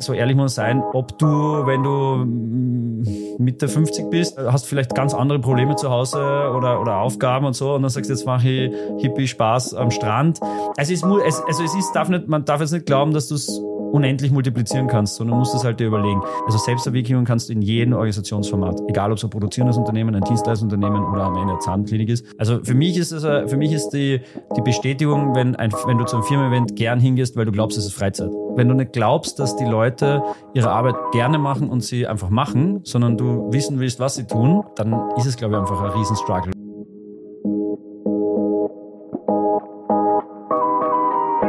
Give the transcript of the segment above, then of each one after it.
so ehrlich muss sein, ob du, wenn du mm, Mitte 50 bist, hast vielleicht ganz andere Probleme zu Hause oder, oder Aufgaben und so und dann sagst du, jetzt mache ich Hippie Spaß am Strand. Also es, es, also es ist, darf nicht, man darf jetzt nicht glauben, dass du es unendlich multiplizieren kannst, sondern musst es halt dir überlegen. Also Selbstverwirklichung kannst du in jedem Organisationsformat, egal ob es ein produzierendes Unternehmen, ein Dienstleistungsunternehmen oder am Ende eine Zahnklinik ist. Also für mich ist es, für mich ist die, die Bestätigung, wenn, ein, wenn du zu einem Firmen-Event gern hingehst, weil du glaubst, es ist Freizeit. Wenn du nicht glaubst, dass die Leute ihre Arbeit gerne machen und sie einfach machen, sondern du wissen willst, was sie tun, dann ist es, glaube ich, einfach ein Riesenstruggle.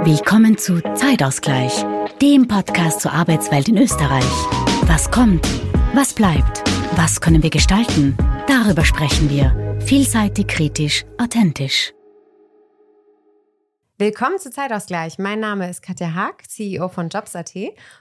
Willkommen zu Zeitausgleich, dem Podcast zur Arbeitswelt in Österreich. Was kommt? Was bleibt? Was können wir gestalten? Darüber sprechen wir. Vielseitig, kritisch, authentisch. Willkommen zu Zeitausgleich. Mein Name ist Katja Haag, CEO von Jobs.at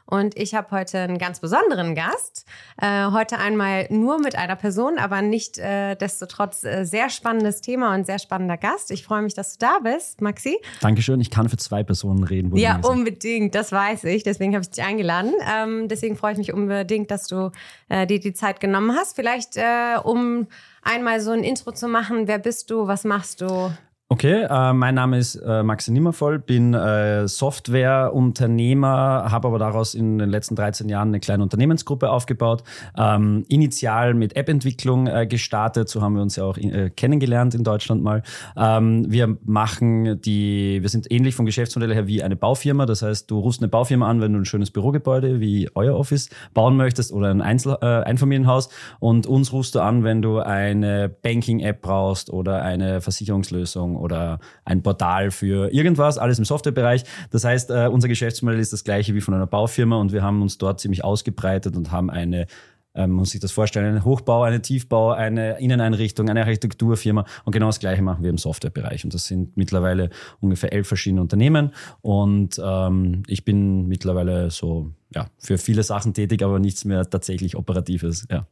und ich habe heute einen ganz besonderen Gast. Äh, heute einmal nur mit einer Person, aber nicht äh, destotrotz äh, sehr spannendes Thema und sehr spannender Gast. Ich freue mich, dass du da bist, Maxi. Dankeschön. Ich kann für zwei Personen reden. Ja, unbedingt. Das weiß ich. Deswegen habe ich dich eingeladen. Ähm, deswegen freue ich mich unbedingt, dass du äh, dir die Zeit genommen hast. Vielleicht äh, um einmal so ein Intro zu machen. Wer bist du? Was machst du? Okay, äh, mein Name ist äh, Maxi Nimmervoll, bin äh, Softwareunternehmer, habe aber daraus in den letzten 13 Jahren eine kleine Unternehmensgruppe aufgebaut. Ähm, initial mit App-Entwicklung äh, gestartet, so haben wir uns ja auch äh, kennengelernt in Deutschland mal. Ähm, wir machen die, wir sind ähnlich vom Geschäftsmodell her wie eine Baufirma, das heißt, du rufst eine Baufirma an, wenn du ein schönes Bürogebäude wie euer Office bauen möchtest oder ein Einzel äh, Einfamilienhaus und uns rufst du an, wenn du eine Banking-App brauchst oder eine Versicherungslösung oder ein Portal für irgendwas, alles im Softwarebereich. Das heißt, äh, unser Geschäftsmodell ist das gleiche wie von einer Baufirma und wir haben uns dort ziemlich ausgebreitet und haben eine ähm, muss sich das vorstellen, einen Hochbau, eine Tiefbau, eine Inneneinrichtung, eine Architekturfirma und genau das Gleiche machen wir im Softwarebereich und das sind mittlerweile ungefähr elf verschiedene Unternehmen und ähm, ich bin mittlerweile so ja für viele Sachen tätig, aber nichts mehr tatsächlich operatives. Ja.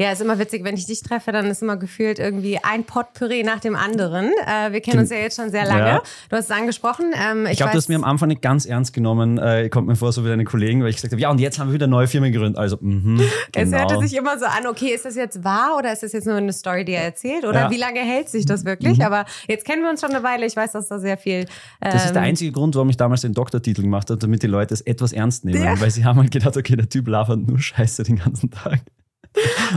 Ja, ist immer witzig, wenn ich dich treffe, dann ist immer gefühlt irgendwie ein Potpourri nach dem anderen. Äh, wir kennen uns ja jetzt schon sehr lange. Ja. Du hast es angesprochen. Ähm, ich, ich glaube, du hast mir am Anfang nicht ganz ernst genommen. Äh, kommt mir vor, so wie deine Kollegen, weil ich gesagt habe, ja, und jetzt haben wir wieder neue Firmen gegründet. Also, mhm, genau. Es hörte sich immer so an, okay, ist das jetzt wahr oder ist das jetzt nur eine Story, die er erzählt? Oder ja. wie lange hält sich das wirklich? Mhm. Aber jetzt kennen wir uns schon eine Weile. Ich weiß, dass da sehr viel. Ähm, das ist der ähm, einzige Grund, warum ich damals den Doktortitel gemacht habe, damit die Leute es etwas ernst nehmen. Ja. Weil sie haben halt gedacht, okay, der Typ labert nur Scheiße den ganzen Tag.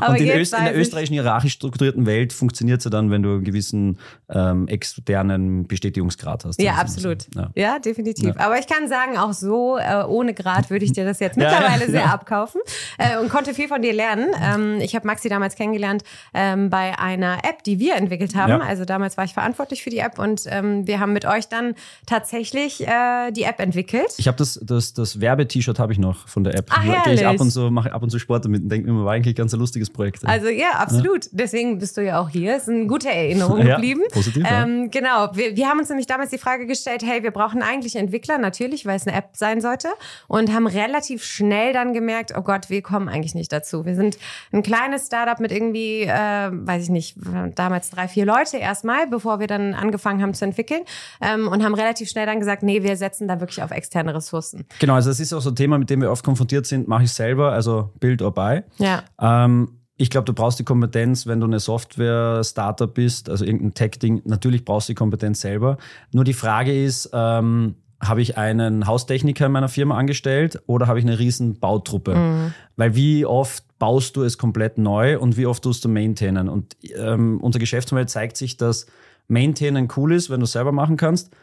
Und in, Öst, in der österreichischen hierarchisch strukturierten Welt funktioniert es ja dann, wenn du einen gewissen ähm, externen Bestätigungsgrad hast. Ja, absolut. So. Ja. ja. definitiv. Ja. Aber ich kann sagen, auch so, äh, ohne Grad würde ich dir das jetzt mittlerweile sehr abkaufen äh, und konnte viel von dir lernen. Ähm, ich habe Maxi damals kennengelernt ähm, bei einer App, die wir entwickelt haben. Also damals war ich verantwortlich für die App und ähm, wir haben mit euch dann tatsächlich äh, die App entwickelt. Ich habe das, das, das Werbe-T-Shirt habe ich noch von der App. Ach, Gehe ich ab und zu, mache ab und zu Sport damit und denke mir, war eigentlich ganz ein lustiges Projekt. Also ja, absolut. Ja. Deswegen bist du ja auch hier. Ist eine gute Erinnerung ja, geblieben. Positiv, ähm, Genau. Wir, wir haben uns nämlich damals die Frage gestellt, hey, wir brauchen eigentlich Entwickler, natürlich, weil es eine App sein sollte. Und haben relativ schnell dann gemerkt, oh Gott, wir kommen eigentlich nicht dazu. Wir sind ein kleines Startup mit irgendwie, äh, weiß ich nicht, damals drei, vier Leute erstmal, bevor wir dann angefangen haben zu entwickeln. Ähm, und haben relativ schnell dann gesagt, nee, wir setzen da wirklich auf externe Ressourcen. Genau, also das ist auch so ein Thema, mit dem wir oft konfrontiert sind, mache ich selber, also Build or Buy. Ja. Ähm, ich glaube, du brauchst die Kompetenz, wenn du eine Software-Startup bist, also irgendein Tech-Ding, natürlich brauchst du die Kompetenz selber. Nur die Frage ist, ähm, habe ich einen Haustechniker in meiner Firma angestellt oder habe ich eine riesen Bautruppe? Mhm. Weil wie oft baust du es komplett neu und wie oft tust du maintainen? Und ähm, unser Geschäftsmodell zeigt sich, dass Maintainen cool ist, wenn du selber machen kannst.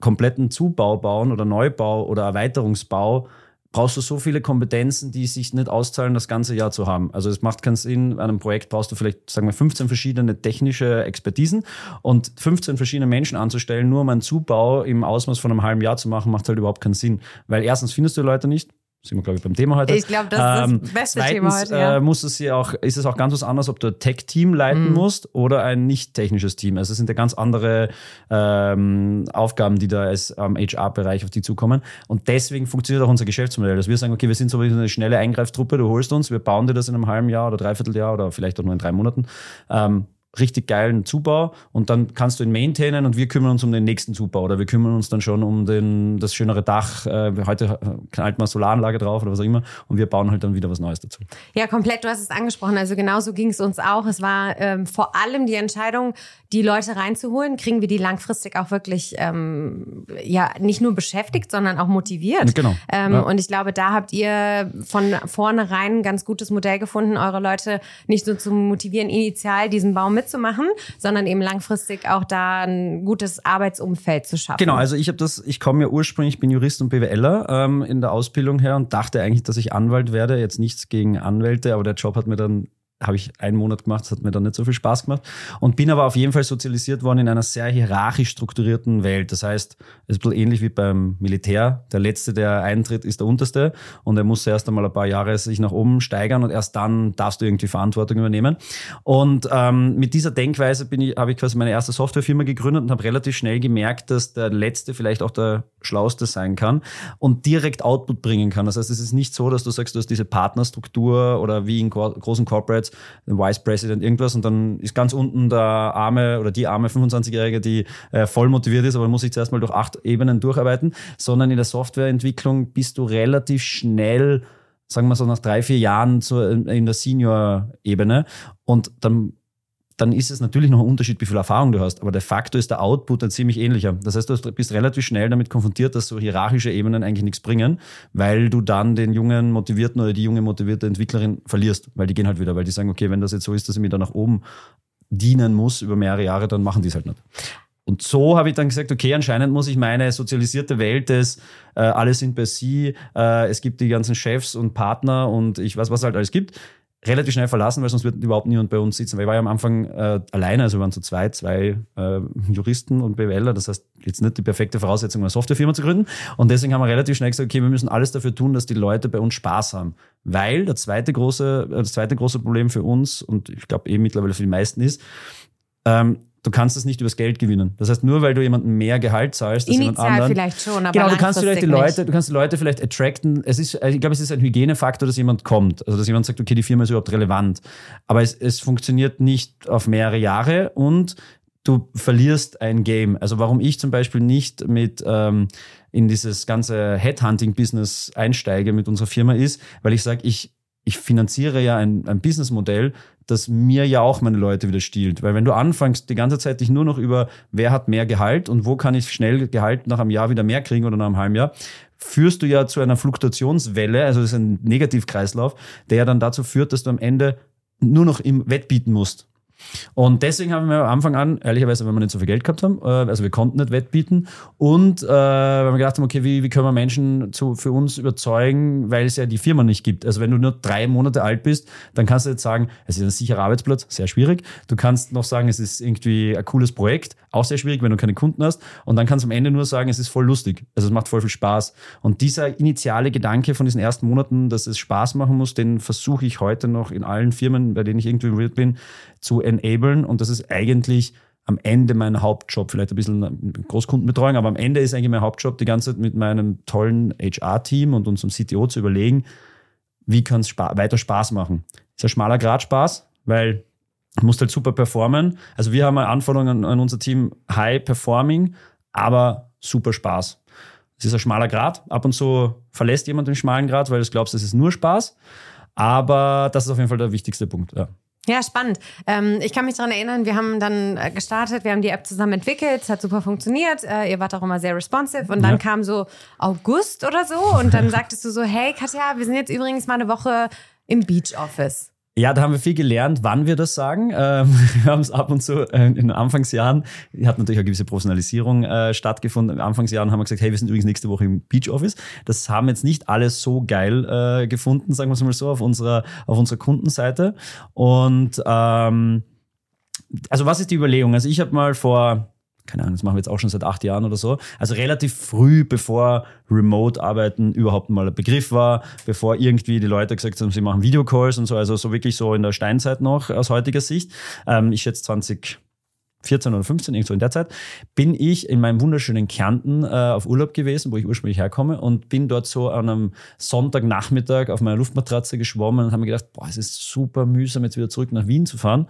Kompletten Zubau bauen oder Neubau oder Erweiterungsbau brauchst du so viele Kompetenzen, die sich nicht auszahlen, das ganze Jahr zu haben. Also es macht keinen Sinn, an einem Projekt brauchst du vielleicht, sagen wir, 15 verschiedene technische Expertisen und 15 verschiedene Menschen anzustellen, nur um einen Zubau im Ausmaß von einem halben Jahr zu machen, macht halt überhaupt keinen Sinn. Weil erstens findest du Leute nicht, sind wir, glaube ich, beim Thema heute. Ich glaube, das ist ähm, das beste zweitens, Thema heute. Ja. Äh, muss es ja auch, ist es auch ganz was anderes, ob du ein Tech-Team leiten mhm. musst oder ein nicht technisches Team. Also es sind ja ganz andere ähm, Aufgaben, die da als ähm, HR-Bereich auf die zukommen. Und deswegen funktioniert auch unser Geschäftsmodell, dass wir sagen, okay, wir sind so eine schnelle Eingreiftruppe, du holst uns, wir bauen dir das in einem halben Jahr oder dreiviertel Jahr oder vielleicht auch nur in drei Monaten. Ähm, richtig geilen Zubau und dann kannst du ihn maintainen und wir kümmern uns um den nächsten Zubau oder wir kümmern uns dann schon um den, das schönere Dach. Äh, heute knallt man Solaranlage drauf oder was auch immer und wir bauen halt dann wieder was Neues dazu. Ja, komplett, du hast es angesprochen. Also genauso ging es uns auch. Es war ähm, vor allem die Entscheidung, die Leute reinzuholen. Kriegen wir die langfristig auch wirklich ähm, ja nicht nur beschäftigt, sondern auch motiviert. Genau. Ähm, ja. Und ich glaube, da habt ihr von vornherein ein ganz gutes Modell gefunden, eure Leute nicht nur zu motivieren, initial diesen Baum mit mitzumachen, sondern eben langfristig auch da ein gutes Arbeitsumfeld zu schaffen. Genau, also ich habe das, ich komme ja ursprünglich, ich bin Jurist und BWLer ähm, in der Ausbildung her und dachte eigentlich, dass ich Anwalt werde. Jetzt nichts gegen Anwälte, aber der Job hat mir dann habe ich einen Monat gemacht, das hat mir dann nicht so viel Spaß gemacht. Und bin aber auf jeden Fall sozialisiert worden in einer sehr hierarchisch strukturierten Welt. Das heißt, es ist ein bisschen ähnlich wie beim Militär. Der Letzte, der eintritt, ist der Unterste und er muss erst einmal ein paar Jahre sich nach oben steigern und erst dann darfst du irgendwie Verantwortung übernehmen. Und ähm, mit dieser Denkweise bin ich, habe ich quasi meine erste Softwarefirma gegründet und habe relativ schnell gemerkt, dass der Letzte vielleicht auch der Schlauste sein kann und direkt Output bringen kann. Das heißt, es ist nicht so, dass du sagst, du hast diese Partnerstruktur oder wie in großen Corporates jetzt Vice President irgendwas und dann ist ganz unten der arme oder die arme 25-Jährige, die äh, voll motiviert ist, aber muss sich zuerst mal durch acht Ebenen durcharbeiten, sondern in der Softwareentwicklung bist du relativ schnell sagen wir so nach drei, vier Jahren zu, in der Senior-Ebene und dann dann ist es natürlich noch ein Unterschied, wie viel Erfahrung du hast. Aber de facto ist der Output dann ziemlich ähnlicher. Das heißt, du bist relativ schnell damit konfrontiert, dass so hierarchische Ebenen eigentlich nichts bringen, weil du dann den jungen motivierten oder die junge motivierte Entwicklerin verlierst, weil die gehen halt wieder, weil die sagen, okay, wenn das jetzt so ist, dass ich mir da nach oben dienen muss über mehrere Jahre, dann machen die es halt nicht. Und so habe ich dann gesagt, okay, anscheinend muss ich meine sozialisierte Welt des äh, alle sind bei sie, äh, es gibt die ganzen Chefs und Partner und ich weiß, was halt alles gibt, relativ schnell verlassen, weil sonst wird überhaupt niemand bei uns sitzen. Weil ich war ja am Anfang äh, alleine, also wir waren zu so zwei, zwei äh, Juristen und BWLer. Das heißt, jetzt nicht die perfekte Voraussetzung, eine Softwarefirma zu gründen. Und deswegen haben wir relativ schnell gesagt, okay, wir müssen alles dafür tun, dass die Leute bei uns Spaß haben. Weil der zweite große, das zweite große Problem für uns und ich glaube eh mittlerweile für die meisten ist, ähm, Du kannst es nicht übers Geld gewinnen. Das heißt, nur weil du jemandem mehr Gehalt zahlst als jemand anderen. vielleicht schon, aber Genau, du kannst vielleicht die Leute, du kannst die Leute vielleicht attracten. Es ist, ich glaube, es ist ein Hygienefaktor, dass jemand kommt. Also, dass jemand sagt, okay, die Firma ist überhaupt relevant. Aber es, es funktioniert nicht auf mehrere Jahre und du verlierst ein Game. Also, warum ich zum Beispiel nicht mit, ähm, in dieses ganze Headhunting-Business einsteige mit unserer Firma ist, weil ich sage, ich, ich finanziere ja ein, ein Businessmodell, das mir ja auch meine Leute wieder stiehlt. Weil wenn du anfängst, die ganze Zeit dich nur noch über, wer hat mehr Gehalt und wo kann ich schnell Gehalt nach einem Jahr wieder mehr kriegen oder nach einem halben Jahr, führst du ja zu einer Fluktuationswelle, also das ist ein Negativkreislauf, der ja dann dazu führt, dass du am Ende nur noch im Wettbieten musst. Und deswegen haben wir am Anfang an, ehrlicherweise, weil wir nicht so viel Geld gehabt haben, äh, also wir konnten nicht wettbieten und äh, weil wir gedacht haben, okay, wie, wie können wir Menschen zu, für uns überzeugen, weil es ja die Firma nicht gibt. Also wenn du nur drei Monate alt bist, dann kannst du jetzt sagen, es ist ein sicherer Arbeitsplatz, sehr schwierig. Du kannst noch sagen, es ist irgendwie ein cooles Projekt, auch sehr schwierig, wenn du keine Kunden hast. Und dann kannst du am Ende nur sagen, es ist voll lustig. Also es macht voll viel Spaß. Und dieser initiale Gedanke von diesen ersten Monaten, dass es Spaß machen muss, den versuche ich heute noch in allen Firmen, bei denen ich irgendwie bin, zu enablen. Und das ist eigentlich am Ende mein Hauptjob, vielleicht ein bisschen Großkundenbetreuung, aber am Ende ist eigentlich mein Hauptjob, die ganze Zeit mit meinem tollen HR-Team und unserem CTO zu überlegen, wie kann es spa weiter Spaß machen. Ist ein schmaler Grad Spaß, weil musst halt super performen. Also wir haben Anforderungen an unser Team High Performing, aber super Spaß. Es ist ein schmaler Grad. Ab und zu verlässt jemand den schmalen Grad, weil du glaubst, es ist nur Spaß. Aber das ist auf jeden Fall der wichtigste Punkt. Ja. Ja, spannend. Ähm, ich kann mich daran erinnern, wir haben dann äh, gestartet, wir haben die App zusammen entwickelt, es hat super funktioniert, äh, ihr wart auch immer sehr responsive und dann ja. kam so August oder so und dann sagtest du so, hey Katja, wir sind jetzt übrigens mal eine Woche im Beach Office. Ja, da haben wir viel gelernt, wann wir das sagen. Ähm, wir haben es ab und zu äh, in den Anfangsjahren, hat natürlich eine gewisse Professionalisierung äh, stattgefunden. In Anfangsjahren haben wir gesagt, hey, wir sind übrigens nächste Woche im Beach Office. Das haben jetzt nicht alle so geil äh, gefunden, sagen wir es mal so, auf unserer, auf unserer Kundenseite. Und ähm, also was ist die Überlegung? Also ich habe mal vor keine Ahnung, das machen wir jetzt auch schon seit acht Jahren oder so. Also relativ früh, bevor Remote-Arbeiten überhaupt mal ein Begriff war, bevor irgendwie die Leute gesagt haben, sie machen Videocalls und so, also so wirklich so in der Steinzeit noch aus heutiger Sicht. Ähm, ich schätze 20, 14 oder 15, irgendwo in der Zeit, bin ich in meinem wunderschönen Kärnten äh, auf Urlaub gewesen, wo ich ursprünglich herkomme und bin dort so an einem Sonntagnachmittag auf meiner Luftmatratze geschwommen und habe mir gedacht, boah, es ist super mühsam, jetzt wieder zurück nach Wien zu fahren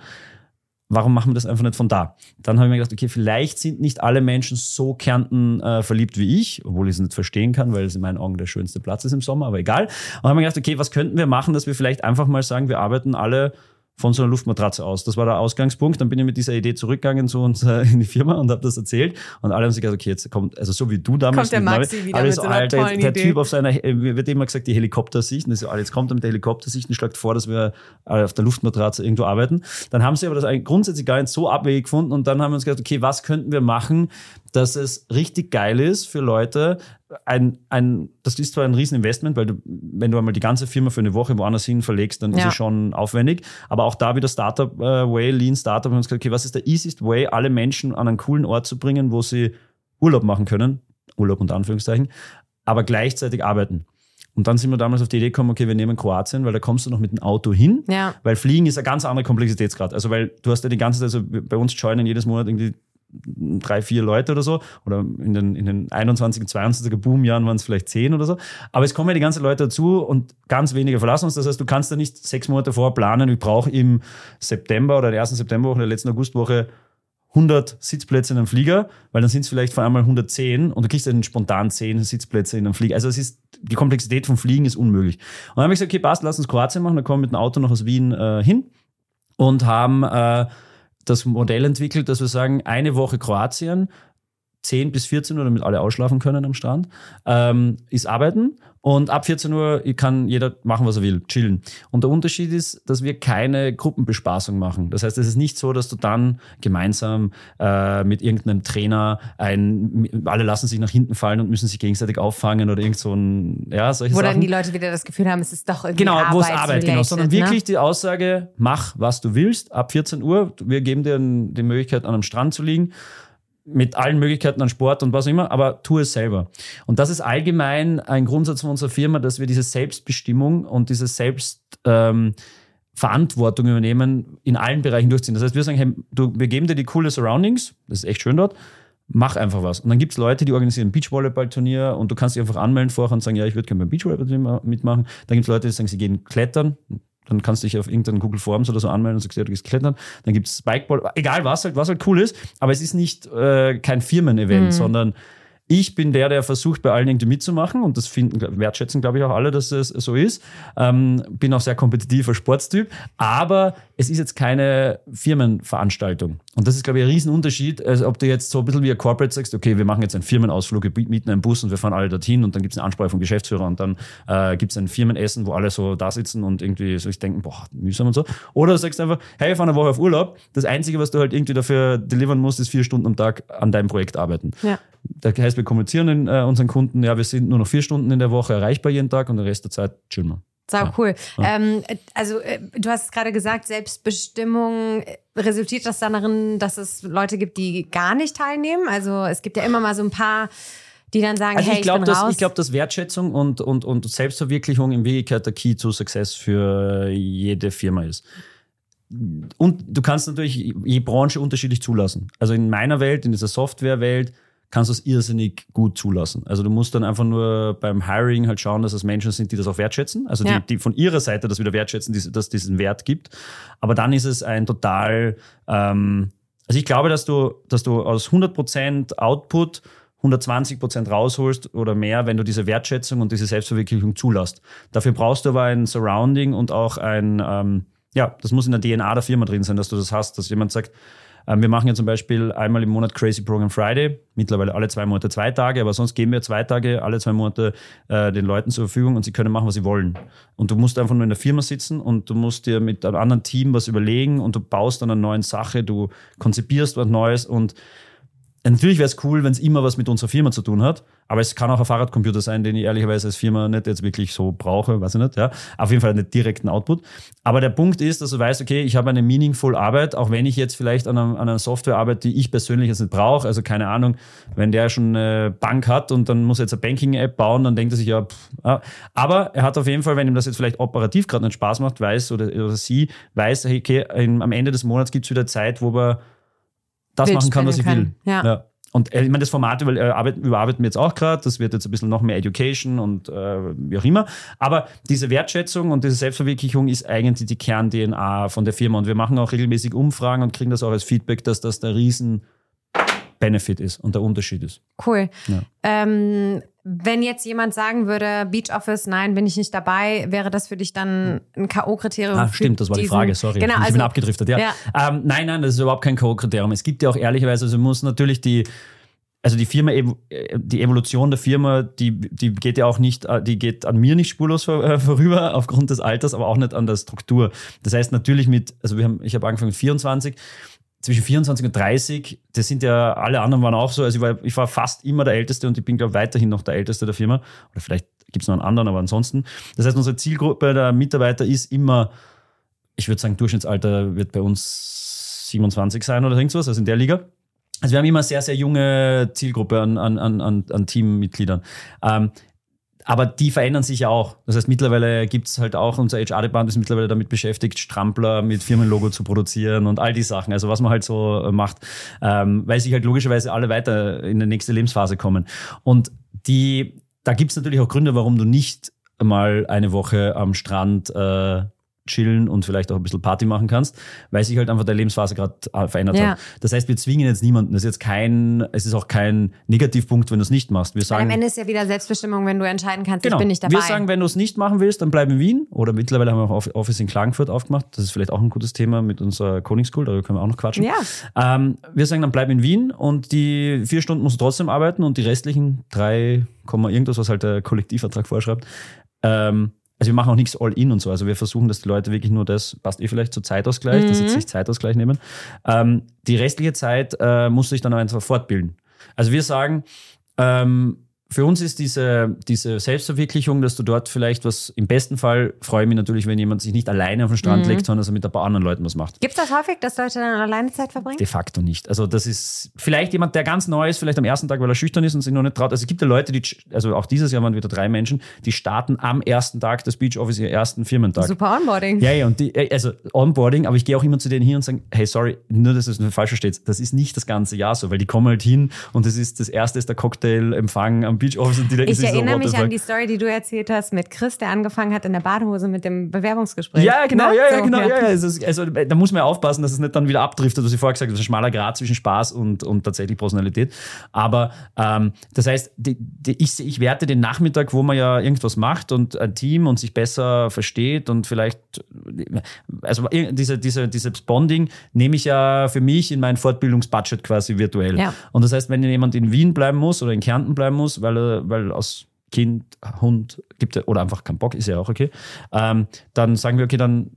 warum machen wir das einfach nicht von da? Dann habe ich mir gedacht, okay, vielleicht sind nicht alle Menschen so Kärnten äh, verliebt wie ich, obwohl ich es nicht verstehen kann, weil es in meinen Augen der schönste Platz ist im Sommer, aber egal. Und habe mir gedacht, okay, was könnten wir machen, dass wir vielleicht einfach mal sagen, wir arbeiten alle von so einer Luftmatratze aus. Das war der Ausgangspunkt. Dann bin ich mit dieser Idee zurückgegangen zu uns äh, in die Firma und habe das erzählt. Und alle haben sich gesagt, okay, jetzt kommt, also so wie du damals. Kommt der Maxi wieder mit so, Alter, der Idee. Typ auf seiner, äh, wird immer gesagt, die Helikoptersicht. Und so, jetzt kommt er mit der Helikoptersicht und schlägt vor, dass wir auf der Luftmatratze irgendwo arbeiten. Dann haben sie aber das grundsätzlich gar nicht so abwegig gefunden und dann haben wir uns gedacht, okay, was könnten wir machen, dass es richtig geil ist für Leute. Ein, ein, das ist zwar ein Rieseninvestment, weil du, wenn du einmal die ganze Firma für eine Woche woanders hin verlegst, dann ja. ist es schon aufwendig. Aber auch da wieder Startup äh, Way, Lean Startup, haben wir uns gesagt, okay, was ist der easiest way, alle Menschen an einen coolen Ort zu bringen, wo sie Urlaub machen können, Urlaub unter Anführungszeichen, aber gleichzeitig arbeiten. Und dann sind wir damals auf die Idee gekommen, okay, wir nehmen Kroatien, weil da kommst du noch mit dem Auto hin. Ja. Weil Fliegen ist ein ganz anderer Komplexitätsgrad. Also weil du hast ja die ganze Zeit, also bei uns joinen jedes Monat irgendwie drei, vier Leute oder so. Oder in den, in den 21, 22er Boomjahren waren es vielleicht zehn oder so. Aber es kommen ja die ganzen Leute dazu und ganz wenige verlassen uns. Das heißt, du kannst da nicht sechs Monate vorher planen, ich brauche im September oder der ersten Septemberwoche, der letzten Augustwoche 100 Sitzplätze in einem Flieger, weil dann sind es vielleicht vor einmal 110 und du kriegst dann spontan 10 Sitzplätze in einem Flieger. Also es ist, die Komplexität vom Fliegen ist unmöglich. Und dann habe ich gesagt, okay, passt, lass uns Kroatien machen. Dann kommen wir mit dem Auto noch aus Wien äh, hin und haben äh, das Modell entwickelt, dass wir sagen, eine Woche Kroatien, 10 bis 14 Uhr, damit alle ausschlafen können am Strand, ähm, ist arbeiten. Und ab 14 Uhr kann jeder machen, was er will, chillen. Und der Unterschied ist, dass wir keine Gruppenbespaßung machen. Das heißt, es ist nicht so, dass du dann gemeinsam äh, mit irgendeinem Trainer ein, alle lassen sich nach hinten fallen und müssen sich gegenseitig auffangen oder irgend so ein, ja, solche Wo Sachen. dann die Leute wieder das Gefühl haben, es ist doch irgendwie Genau, wo es Arbeit, genau. Sondern ne? wirklich die Aussage, mach, was du willst, ab 14 Uhr. Wir geben dir die Möglichkeit, an einem Strand zu liegen mit allen Möglichkeiten an Sport und was auch immer, aber tu es selber. Und das ist allgemein ein Grundsatz von unserer Firma, dass wir diese Selbstbestimmung und diese Selbstverantwortung ähm, übernehmen, in allen Bereichen durchziehen. Das heißt, wir sagen, hey, du, wir geben dir die coole Surroundings, das ist echt schön dort, mach einfach was. Und dann gibt es Leute, die organisieren ein Beachvolleyball-Turnier und du kannst dich einfach anmelden vorher und sagen, ja, ich würde gerne beim Beachvolleyball mitmachen. Dann gibt es Leute, die sagen, sie gehen klettern, dann kannst du dich auf irgendeinen Google Forms oder so anmelden und sagst, ja, du gehst klettern. Dann gibt es Spikeball, egal was halt, was halt cool ist. Aber es ist nicht äh, kein Firmen-Event, mhm. sondern ich bin der, der versucht, bei allen irgendwie mitzumachen und das finden, wertschätzen, glaube ich, auch alle, dass es so ist. Ähm, bin auch sehr kompetitiver Sportstyp, aber es ist jetzt keine Firmenveranstaltung. Und das ist, glaube ich, ein Riesenunterschied, also ob du jetzt so ein bisschen wie ein Corporate sagst, okay, wir machen jetzt einen Firmenausflug, wir mieten einen Bus und wir fahren alle dorthin und dann gibt es eine Ansprache vom Geschäftsführer und dann äh, gibt es ein Firmenessen, wo alle so da sitzen und irgendwie so ich denken, boah, mühsam und so. Oder du sagst einfach, hey, wir fahren eine Woche auf Urlaub. Das Einzige, was du halt irgendwie dafür delivern musst, ist vier Stunden am Tag an deinem Projekt arbeiten. Ja. Das heißt, wir kommunizieren in, äh, unseren Kunden, ja, wir sind nur noch vier Stunden in der Woche erreichbar jeden Tag und den Rest der Zeit chillen wir. Sau cool. Ja. Ähm, also, äh, du hast gerade gesagt, Selbstbestimmung. Resultiert das dann darin, dass es Leute gibt, die gar nicht teilnehmen? Also, es gibt ja immer mal so ein paar, die dann sagen, also hey, ich, glaub, ich bin dass, raus. Ich glaube, dass Wertschätzung und, und, und Selbstverwirklichung in Wirklichkeit der Key zu Success für jede Firma ist. Und du kannst natürlich je Branche unterschiedlich zulassen. Also in meiner Welt, in dieser Softwarewelt, kannst du es irrsinnig gut zulassen. Also du musst dann einfach nur beim Hiring halt schauen, dass es Menschen sind, die das auch wertschätzen, also ja. die, die, von ihrer Seite das wieder wertschätzen, dass es diesen Wert gibt. Aber dann ist es ein total, ähm, also ich glaube, dass du, dass du aus 100% Output 120% rausholst oder mehr, wenn du diese Wertschätzung und diese Selbstverwirklichung zulässt. Dafür brauchst du aber ein Surrounding und auch ein, ähm, ja, das muss in der DNA der Firma drin sein, dass du das hast, dass jemand sagt, wir machen ja zum Beispiel einmal im Monat Crazy Program Friday, mittlerweile alle zwei Monate zwei Tage, aber sonst geben wir zwei Tage alle zwei Monate äh, den Leuten zur Verfügung und sie können machen, was sie wollen. Und du musst einfach nur in der Firma sitzen und du musst dir mit einem anderen Team was überlegen und du baust dann eine neue Sache, du konzipierst was Neues und Natürlich wäre es cool, wenn es immer was mit unserer Firma zu tun hat, aber es kann auch ein Fahrradcomputer sein, den ich ehrlicherweise als Firma nicht jetzt wirklich so brauche, weiß ich nicht, ja. Auf jeden Fall nicht direkten Output. Aber der Punkt ist, dass du weißt, okay, ich habe eine meaningful Arbeit, auch wenn ich jetzt vielleicht an, einer, an einer Software arbeite, die ich persönlich jetzt nicht brauche. Also keine Ahnung, wenn der schon eine Bank hat und dann muss er jetzt eine Banking-App bauen, dann denkt er sich ja, pff, ja. Aber er hat auf jeden Fall, wenn ihm das jetzt vielleicht operativ gerade nicht Spaß macht, weiß oder, oder sie weiß, okay, am Ende des Monats gibt es wieder Zeit, wo wir das machen kann, was ich kann. will. Ja. ja. und äh, ich meine, das Format überarbeiten, überarbeiten wir jetzt auch gerade. Das wird jetzt ein bisschen noch mehr Education und äh, wie auch immer. Aber diese Wertschätzung und diese Selbstverwirklichung ist eigentlich die Kern-DNA von der Firma. Und wir machen auch regelmäßig Umfragen und kriegen das auch als Feedback, dass das der riesen Benefit ist und der Unterschied ist. Cool. Ja. Ähm, wenn jetzt jemand sagen würde, Beach Office, nein, bin ich nicht dabei, wäre das für dich dann ein K.O.-Kriterium? Ah, stimmt, das war die Frage, sorry. Genau, ich also, bin abgedriftet, ja. ja. Ähm, nein, nein, das ist überhaupt kein K.O.-Kriterium. Es gibt ja auch ehrlicherweise, also muss natürlich die, also die Firma, die Evolution der Firma, die, die geht ja auch nicht, die geht an mir nicht spurlos äh, vorüber aufgrund des Alters, aber auch nicht an der Struktur. Das heißt natürlich mit, also wir haben, ich habe angefangen mit 24 zwischen 24 und 30, das sind ja, alle anderen waren auch so. Also ich war, ich war fast immer der Älteste und ich bin, glaube ich, weiterhin noch der Älteste der Firma. Oder vielleicht gibt es noch einen anderen, aber ansonsten. Das heißt, unsere Zielgruppe der Mitarbeiter ist immer, ich würde sagen, Durchschnittsalter wird bei uns 27 sein oder irgendwas, also in der Liga. Also wir haben immer sehr, sehr junge Zielgruppe an, an, an, an Teammitgliedern. Ähm, aber die verändern sich ja auch. Das heißt, mittlerweile gibt es halt auch, unser HR-Department ist mittlerweile damit beschäftigt, Strampler mit Firmenlogo zu produzieren und all die Sachen. Also was man halt so äh, macht, ähm, weil sich halt logischerweise alle weiter in die nächste Lebensphase kommen. Und die, da gibt es natürlich auch Gründe, warum du nicht mal eine Woche am Strand äh, chillen und vielleicht auch ein bisschen Party machen kannst, weil sich halt einfach der Lebensphase gerade äh, verändert ja. hat. Das heißt, wir zwingen jetzt niemanden. Das ist jetzt kein, es ist auch kein Negativpunkt, wenn du es nicht machst. Wir sagen, weil am Ende ist ja wieder Selbstbestimmung, wenn du entscheiden kannst, genau. ich bin nicht dabei. Wir sagen, wenn du es nicht machen willst, dann bleib in Wien. Oder mittlerweile haben wir auch Office in Klagenfurt aufgemacht. Das ist vielleicht auch ein gutes Thema mit unserer Coding School, darüber können wir auch noch quatschen. Ja. Ähm, wir sagen, dann bleib in Wien und die vier Stunden musst du trotzdem arbeiten und die restlichen drei, irgendwas, was halt der Kollektivvertrag vorschreibt, ähm, also wir machen auch nichts All-In und so. Also wir versuchen, dass die Leute wirklich nur das, passt eh vielleicht zur Zeitausgleich, mhm. dass sie sich Zeitausgleich nehmen. Ähm, die restliche Zeit äh, musst du dich dann einfach fortbilden. Also wir sagen, ähm, für uns ist diese, diese Selbstverwirklichung, dass du dort vielleicht was, im besten Fall freue ich mich natürlich, wenn jemand sich nicht alleine auf den Strand mhm. legt, sondern dass er mit ein paar anderen Leuten was macht. Gibt es das häufig, dass Leute dann alleine Zeit verbringen? De facto nicht. Also das ist vielleicht jemand, der ganz neu ist, vielleicht am ersten Tag, weil er schüchtern ist und sich noch nicht traut. Also es gibt ja Leute, die, also auch dieses Jahr waren wieder drei Menschen, die starten am ersten Tag des Beach Office, ihr ersten Firmentag. Super Onboarding. Ja, ja, und die, äh, also Onboarding, aber ich gehe auch immer zu denen hier und sage, hey, sorry, nur, dass es falsch versteht, das ist nicht das ganze Jahr so, weil die kommen halt hin und das ist, das erste ist der Cocktail-Empfang am Beach Office und die ich erinnere so, mich an die Story, die du erzählt hast mit Chris, der angefangen hat in der Badehose mit dem Bewerbungsgespräch. Ja, genau, ne? ja, ja, so, genau. Ja. Ja, also, also, da muss man ja aufpassen, dass es nicht dann wieder abdriftet, was ich vorher gesagt habe, ein schmaler Grad zwischen Spaß und, und tatsächlich Personalität. Aber ähm, das heißt, die, die, ich, ich werte den Nachmittag, wo man ja irgendwas macht und ein Team und sich besser versteht und vielleicht, also diese, diese, dieses Bonding nehme ich ja für mich in mein Fortbildungsbudget quasi virtuell. Ja. Und das heißt, wenn jemand in Wien bleiben muss oder in Kärnten bleiben muss, weil, weil aus Kind, Hund gibt oder einfach keinen Bock, ist ja auch okay, ähm, dann sagen wir, okay, dann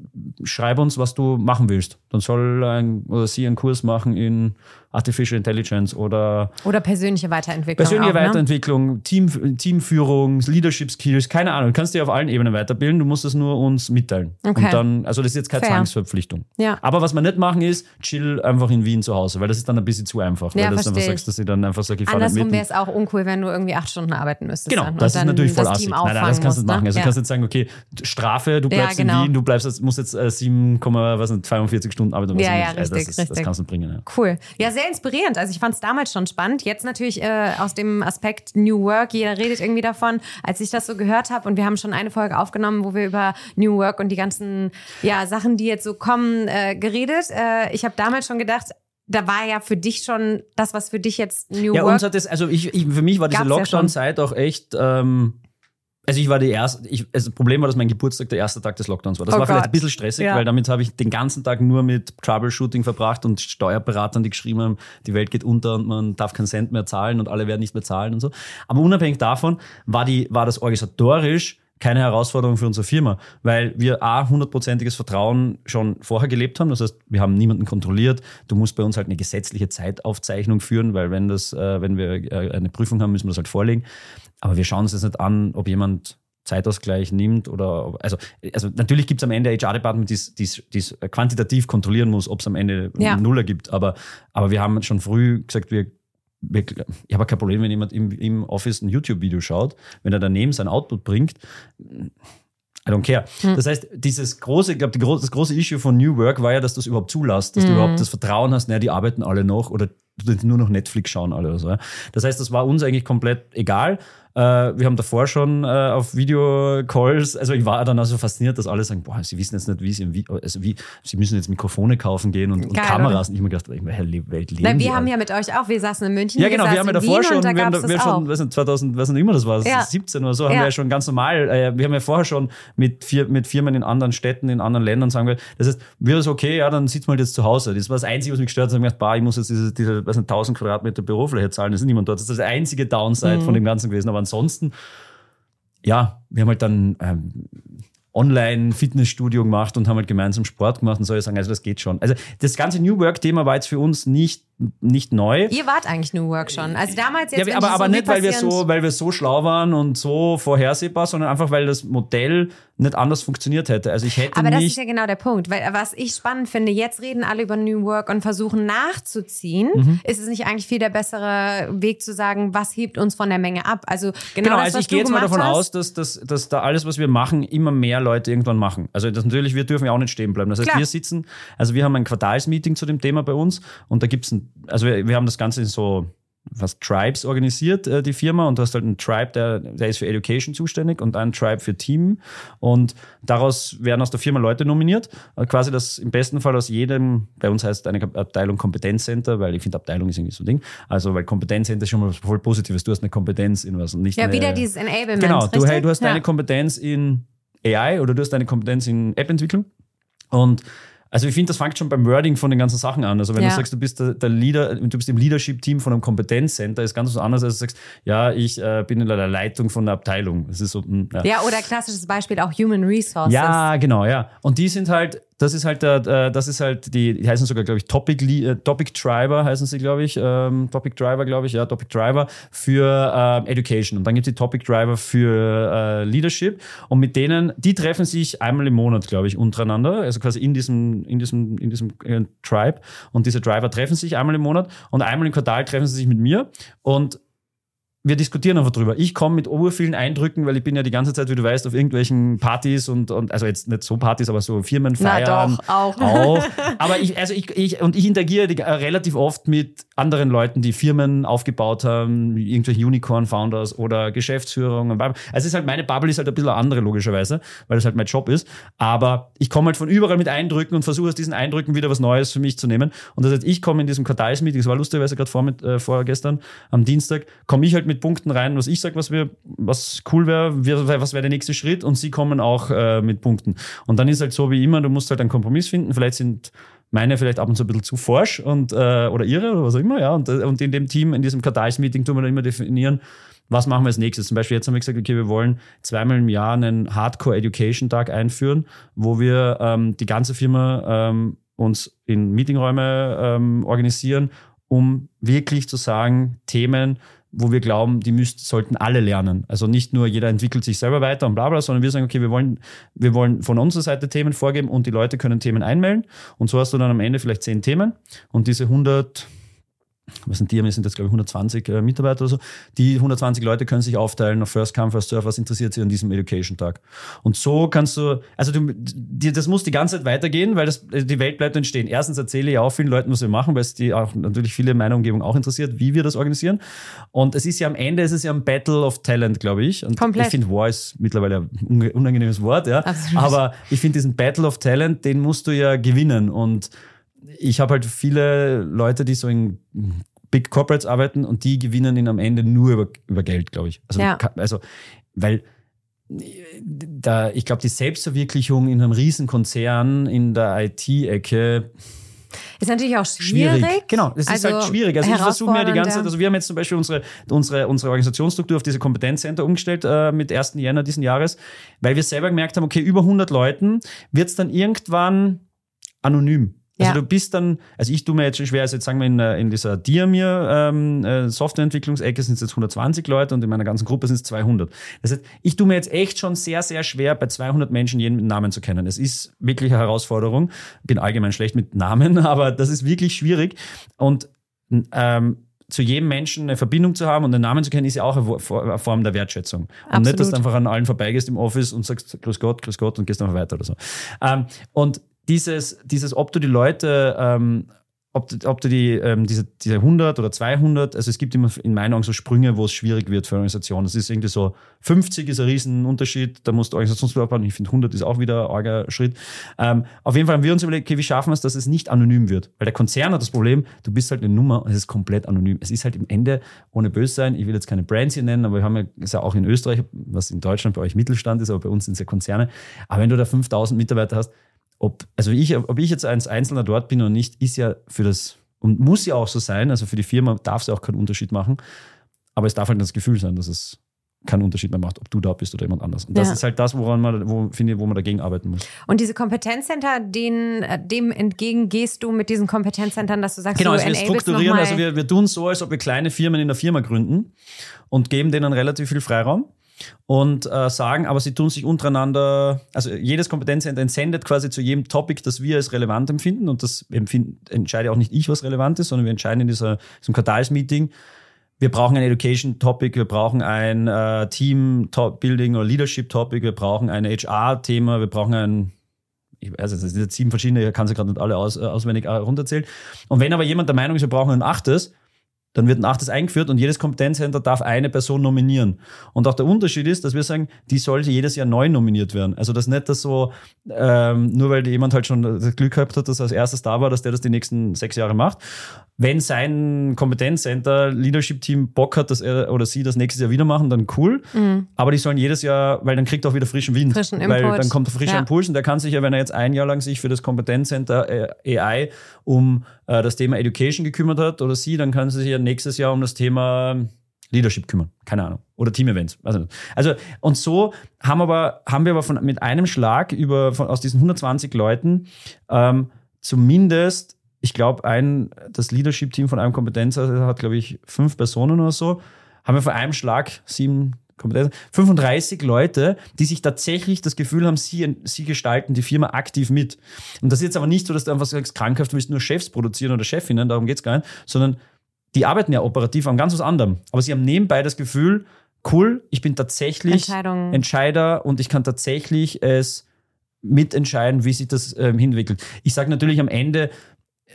schreib uns, was du machen willst. Dann soll ein, oder sie einen Kurs machen in Artificial Intelligence oder oder persönliche Weiterentwicklung. Persönliche auch, ne? Weiterentwicklung, ne? Team, Teamführung, Leadership Skills, keine Ahnung. Du kannst dich auf allen Ebenen weiterbilden, du musst es nur uns mitteilen. Okay. Und dann, also das ist jetzt keine Fair. Zwangsverpflichtung. Ja. Aber was wir nicht machen ist, chill einfach in Wien zu Hause, weil das ist dann ein bisschen zu einfach. Ja, weil du einfach sagst, dass sie dann einfach sagen, ich Andersrum wäre es auch uncool, wenn du irgendwie acht Stunden arbeiten müsstest. Genau, das ist natürlich voll assig. Nein, nein, das kannst du nicht machen. Also ja. du kannst jetzt sagen, okay, Strafe, du bleibst ja, genau. in Wien, du bleibst, musst jetzt äh, 7,42 Stunden arbeiten. Ja, ja, richtig, das, ist, richtig. das kannst du bringen. Ja. Cool. Ja, sehr inspirierend. Also ich ich fand es damals schon spannend. Jetzt natürlich äh, aus dem Aspekt New Work, jeder redet irgendwie davon. Als ich das so gehört habe und wir haben schon eine Folge aufgenommen, wo wir über New Work und die ganzen ja, Sachen, die jetzt so kommen, äh, geredet. Äh, ich habe damals schon gedacht, da war ja für dich schon das, was für dich jetzt New ja, Work. Ja, uns hat das, also ich, ich, für mich war diese Lockdown-Zeit ja auch echt ähm, also ich war die erste, ich, also das Problem war, dass mein Geburtstag der erste Tag des Lockdowns war. Das oh war Gott. vielleicht ein bisschen stressig, ja. weil damit habe ich den ganzen Tag nur mit Troubleshooting verbracht und Steuerberatern, die geschrieben haben, die Welt geht unter und man darf keinen Cent mehr zahlen und alle werden nicht mehr zahlen und so. Aber unabhängig davon war, die, war das organisatorisch keine Herausforderung für unsere Firma, weil wir A, hundertprozentiges Vertrauen schon vorher gelebt haben. Das heißt, wir haben niemanden kontrolliert. Du musst bei uns halt eine gesetzliche Zeitaufzeichnung führen, weil wenn das, äh, wenn wir äh, eine Prüfung haben, müssen wir das halt vorlegen. Aber wir schauen uns jetzt nicht an, ob jemand Zeitausgleich nimmt oder also, also natürlich gibt es am Ende HR-Department, die es quantitativ kontrollieren muss, ob es am Ende ja. Null ergibt. Aber, aber wir haben schon früh gesagt, wir, wir ich habe kein Problem, wenn jemand im, im Office ein YouTube-Video schaut, wenn er daneben sein Output bringt. I don't care. Hm. Das heißt, dieses große, ich glaube, das große Issue von New Work war ja, dass du es überhaupt zulässt, dass hm. du überhaupt das Vertrauen hast, naja, die arbeiten alle noch oder nur noch Netflix schauen alle oder so. Das heißt, das war uns eigentlich komplett egal. Äh, wir haben davor schon äh, auf Videocalls, also ich war dann also fasziniert, dass alle sagen, boah, sie wissen jetzt nicht, wie sie, also wie, sie müssen jetzt Mikrofone kaufen gehen und, und Kameras. Und ich mir gedacht, in welcher Welt leben Na, Wir haben ja mit euch auch, wir saßen in München. Ja, genau, wir, wir haben ja davor schon, wir haben, wir schon, was nicht, 2000, was nicht immer das war, ja. 17 oder so, haben ja. wir ja schon ganz normal, äh, wir haben ja vorher schon mit, mit Firmen in anderen Städten, in anderen Ländern sagen wir, das heißt, wir so, okay, ja, dann sitzt mal jetzt zu Hause. Das war das Einzige, was mich gestört hat. Ich habe gedacht, bah, ich muss jetzt diese, diese was nicht, 1000 Quadratmeter Bürofläche zahlen, das ist niemand dort. Das ist das einzige Downside mhm. von dem Ganzen gewesen. Aber ansonsten ja, wir haben halt dann ähm, Online-Fitnessstudio gemacht und haben halt gemeinsam Sport gemacht und soll ich sagen, also das geht schon. Also das ganze New Work-Thema war jetzt für uns nicht nicht neu. Ihr wart eigentlich New Work schon. Also damals jetzt. Ja, aber, aber so nicht, weil wir so, weil wir so schlau waren und so vorhersehbar, sondern einfach, weil das Modell nicht anders funktioniert hätte. Also ich hätte Aber das ist ja genau der Punkt. Weil was ich spannend finde, jetzt reden alle über New Work und versuchen nachzuziehen. Mhm. Ist es nicht eigentlich viel der bessere Weg zu sagen, was hebt uns von der Menge ab? Also genau, genau das, also ich gehe jetzt mal davon hast. aus, dass, dass, dass da alles, was wir machen, immer mehr Leute irgendwann machen. Also das natürlich, wir dürfen ja auch nicht stehen bleiben. Das heißt, Klar. wir sitzen, also wir haben ein Quartalsmeeting zu dem Thema bei uns und da gibt es ein also wir, wir haben das Ganze in so was Tribes organisiert, äh, die Firma, und du hast halt einen Tribe, der, der ist für Education zuständig und einen Tribe für Team. Und daraus werden aus der Firma Leute nominiert. Äh, quasi das im besten Fall aus jedem, bei uns heißt eine Abteilung Kompetenzcenter, weil ich finde, Abteilung ist irgendwie so ein Ding. Also, weil Kompetenzcenter ist schon mal was voll Positives. Du hast eine Kompetenz in was und nicht Ja, eine, wieder dieses Enablement. Genau, du, hey, du hast ja. eine Kompetenz in AI oder du hast eine Kompetenz in App-Entwicklung. Und also ich finde, das fängt schon beim Wording von den ganzen Sachen an. Also wenn ja. du sagst, du bist der, der, Leader, du bist im Leadership-Team von einem Kompetenzcenter, ist ganz was anderes, als du sagst, ja, ich äh, bin in der Leitung von einer Abteilung. Das ist so, hm, ja. ja, oder klassisches Beispiel auch Human Resources. Ja, genau, ja. Und die sind halt, das ist halt, der, das ist halt die, die heißen sogar, glaube ich, Topic, äh, Topic Driver heißen sie, glaube ich. Ähm, Topic Driver, glaube ich, ja, Topic Driver für äh, Education. Und dann gibt es die Topic Driver für äh, Leadership. Und mit denen, die treffen sich einmal im Monat, glaube ich, untereinander. Also quasi in diesem, in diesem, in diesem äh, Tribe. Und diese Driver treffen sich einmal im Monat und einmal im Quartal treffen sie sich mit mir. Und wir diskutieren einfach drüber. Ich komme mit vielen Eindrücken, weil ich bin ja die ganze Zeit, wie du weißt, auf irgendwelchen Partys und, und also jetzt nicht so Partys, aber so Firmenfeiern. Na doch, auch. auch. Aber ich, also ich, ich und ich interagiere die, äh, relativ oft mit anderen Leuten, die Firmen aufgebaut haben, irgendwelche Unicorn-Founders oder Geschäftsführungen. Also es ist halt, meine Bubble ist halt ein bisschen andere, logischerweise, weil das halt mein Job ist. Aber ich komme halt von überall mit Eindrücken und versuche aus diesen Eindrücken wieder was Neues für mich zu nehmen. Und das heißt, ich komme in diesem Quartalsmeeting, das war lustigerweise gerade vor, mit, äh, vorgestern, am Dienstag, komme ich halt mit Punkten rein, was ich sage, was, was cool wäre, was wäre der nächste Schritt und sie kommen auch äh, mit Punkten. Und dann ist halt so wie immer, du musst halt einen Kompromiss finden. Vielleicht sind meine vielleicht ab und zu ein bisschen zu forsch und, äh, oder ihre oder was auch immer, ja. Und, äh, und in dem Team, in diesem Quartalsmeeting tun wir dann immer definieren, was machen wir als nächstes? Zum Beispiel jetzt haben wir gesagt, okay, wir wollen zweimal im Jahr einen Hardcore Education Tag einführen, wo wir ähm, die ganze Firma ähm, uns in Meetingräume ähm, organisieren, um wirklich zu sagen, Themen, wo wir glauben, die müssten, sollten alle lernen. Also nicht nur jeder entwickelt sich selber weiter und bla bla, sondern wir sagen, okay, wir wollen, wir wollen von unserer Seite Themen vorgeben und die Leute können Themen einmelden. Und so hast du dann am Ende vielleicht zehn Themen und diese 100 was sind die, wir sind jetzt glaube ich 120 äh, Mitarbeiter oder so, die 120 Leute können sich aufteilen auf First Come, First Serve, was interessiert sie an diesem Education Tag. Und so kannst du, also du, die, das muss die ganze Zeit weitergehen, weil das, die Welt bleibt entstehen. Erstens erzähle ich auch vielen Leuten, was wir machen, weil es die auch natürlich viele in meiner Umgebung auch interessiert, wie wir das organisieren. Und es ist ja am Ende, es ist ja ein Battle of Talent, glaube ich. Und Komplett. ich finde, War ist mittlerweile ein unangenehmes Wort, ja. Absolut. Aber ich finde diesen Battle of Talent, den musst du ja gewinnen und ich habe halt viele Leute, die so in Big Corporates arbeiten und die gewinnen ihn am Ende nur über, über Geld, glaube ich. Also, ja. also, weil da, ich glaube, die Selbstverwirklichung in einem Riesenkonzern in der IT-Ecke ist natürlich auch schwierig. schwierig. Genau, es ist halt schwierig. Also ich versuche mir die ganze Zeit, also wir haben jetzt zum Beispiel unsere, unsere, unsere Organisationsstruktur auf diese Kompetenzcenter umgestellt äh, mit 1. Jänner diesen Jahres, weil wir selber gemerkt haben, okay, über 100 Leuten wird es dann irgendwann anonym. Also ja. du bist dann, also ich tue mir jetzt schon schwer, also jetzt sagen wir in, in dieser Diamir ähm, äh, Softwareentwicklungsecke sind es jetzt 120 Leute und in meiner ganzen Gruppe sind es 200. Das heißt, ich tue mir jetzt echt schon sehr, sehr schwer, bei 200 Menschen jeden Namen zu kennen. Es ist wirklich eine Herausforderung. Bin allgemein schlecht mit Namen, aber das ist wirklich schwierig und ähm, zu jedem Menschen eine Verbindung zu haben und einen Namen zu kennen, ist ja auch eine Form der Wertschätzung. Und Absolut. nicht, dass du einfach an allen vorbeigehst im Office und sagst, grüß Gott, grüß Gott und gehst einfach weiter oder so. Ähm, und dieses, dieses, ob du die Leute ähm, ob, ob du die, ähm, diese, diese 100 oder 200, also es gibt immer in meinen Augen so Sprünge, wo es schwierig wird für Organisationen. Das ist irgendwie so, 50 ist ein Riesenunterschied, da musst du Organisationsbau. Ich finde 100 ist auch wieder ein arger Schritt. Ähm, auf jeden Fall haben wir uns überlegt, okay, wie schaffen wir es, dass es nicht anonym wird? Weil der Konzern hat das Problem, du bist halt eine Nummer und es ist komplett anonym. Es ist halt im Ende, ohne böse sein, ich will jetzt keine Brands hier nennen, aber wir haben ja, ist ja auch in Österreich, was in Deutschland bei euch Mittelstand ist, aber bei uns sind es ja Konzerne. Aber wenn du da 5000 Mitarbeiter hast, ob, also ich, ob ich jetzt als Einzelner dort bin oder nicht, ist ja für das, und muss ja auch so sein, also für die Firma darf es ja auch keinen Unterschied machen, aber es darf halt das Gefühl sein, dass es keinen Unterschied mehr macht, ob du da bist oder jemand anders. Und das ja. ist halt das, woran man, wo, finde, wo man dagegen arbeiten muss. Und diese Kompetenzcenter, denen, äh, dem entgegen gehst du mit diesen Kompetenzzentren, dass du sagst, genau, also wir strukturieren, also wir, wir tun so, als ob wir kleine Firmen in der Firma gründen und geben denen relativ viel Freiraum und äh, sagen, aber sie tun sich untereinander, also jedes Kompetenzcenter entsendet quasi zu jedem Topic, das wir als relevant empfinden und das entscheide auch nicht ich, was relevant ist, sondern wir entscheiden in dieser, diesem Quartalsmeeting, wir brauchen ein Education-Topic, wir brauchen ein äh, Team-Building oder Leadership-Topic, wir brauchen ein HR-Thema, wir brauchen ein ich weiß es, das sind sieben verschiedene, ich kann sie gerade nicht alle aus, äh, auswendig äh, runterzählen. Und wenn aber jemand der Meinung ist, wir brauchen ein achtes, dann wird ein achtes eingeführt und jedes Kompetenzcenter darf eine Person nominieren. Und auch der Unterschied ist, dass wir sagen, die sollte jedes Jahr neu nominiert werden. Also das nicht, dass so, ähm, nur weil jemand halt schon das Glück gehabt hat, dass er als erstes da war, dass der das die nächsten sechs Jahre macht. Wenn sein Kompetenzcenter, Leadership-Team Bock hat, dass er oder sie das nächstes Jahr wieder machen, dann cool. Mhm. Aber die sollen jedes Jahr, weil dann kriegt er auch wieder frischen Wind. Frischen Input. Weil dann kommt frischer ja. Impuls und der kann sich ja, wenn er jetzt ein Jahr lang sich für das Kompetenzcenter äh, AI um äh, das Thema Education gekümmert hat oder sie, dann kann sie sich ja nächstes Jahr um das Thema Leadership kümmern. Keine Ahnung. Oder Team-Events. Also, also, und so haben, aber, haben wir aber von, mit einem Schlag über, von, aus diesen 120 Leuten ähm, zumindest, ich glaube, das Leadership-Team von einem Kompetenz hat, glaube ich, fünf Personen oder so, haben wir von einem Schlag sieben 35 Leute, die sich tatsächlich das Gefühl haben, sie, sie gestalten die Firma aktiv mit. Und das ist jetzt aber nicht so, dass du einfach sagst, krankhaft willst nur Chefs produzieren oder Chefinnen, darum geht es gar nicht, sondern die arbeiten ja operativ an ganz was anderem. Aber sie haben nebenbei das Gefühl, cool, ich bin tatsächlich Entscheider und ich kann tatsächlich es mitentscheiden, wie sich das ähm, hinwickelt. Ich sage natürlich am Ende,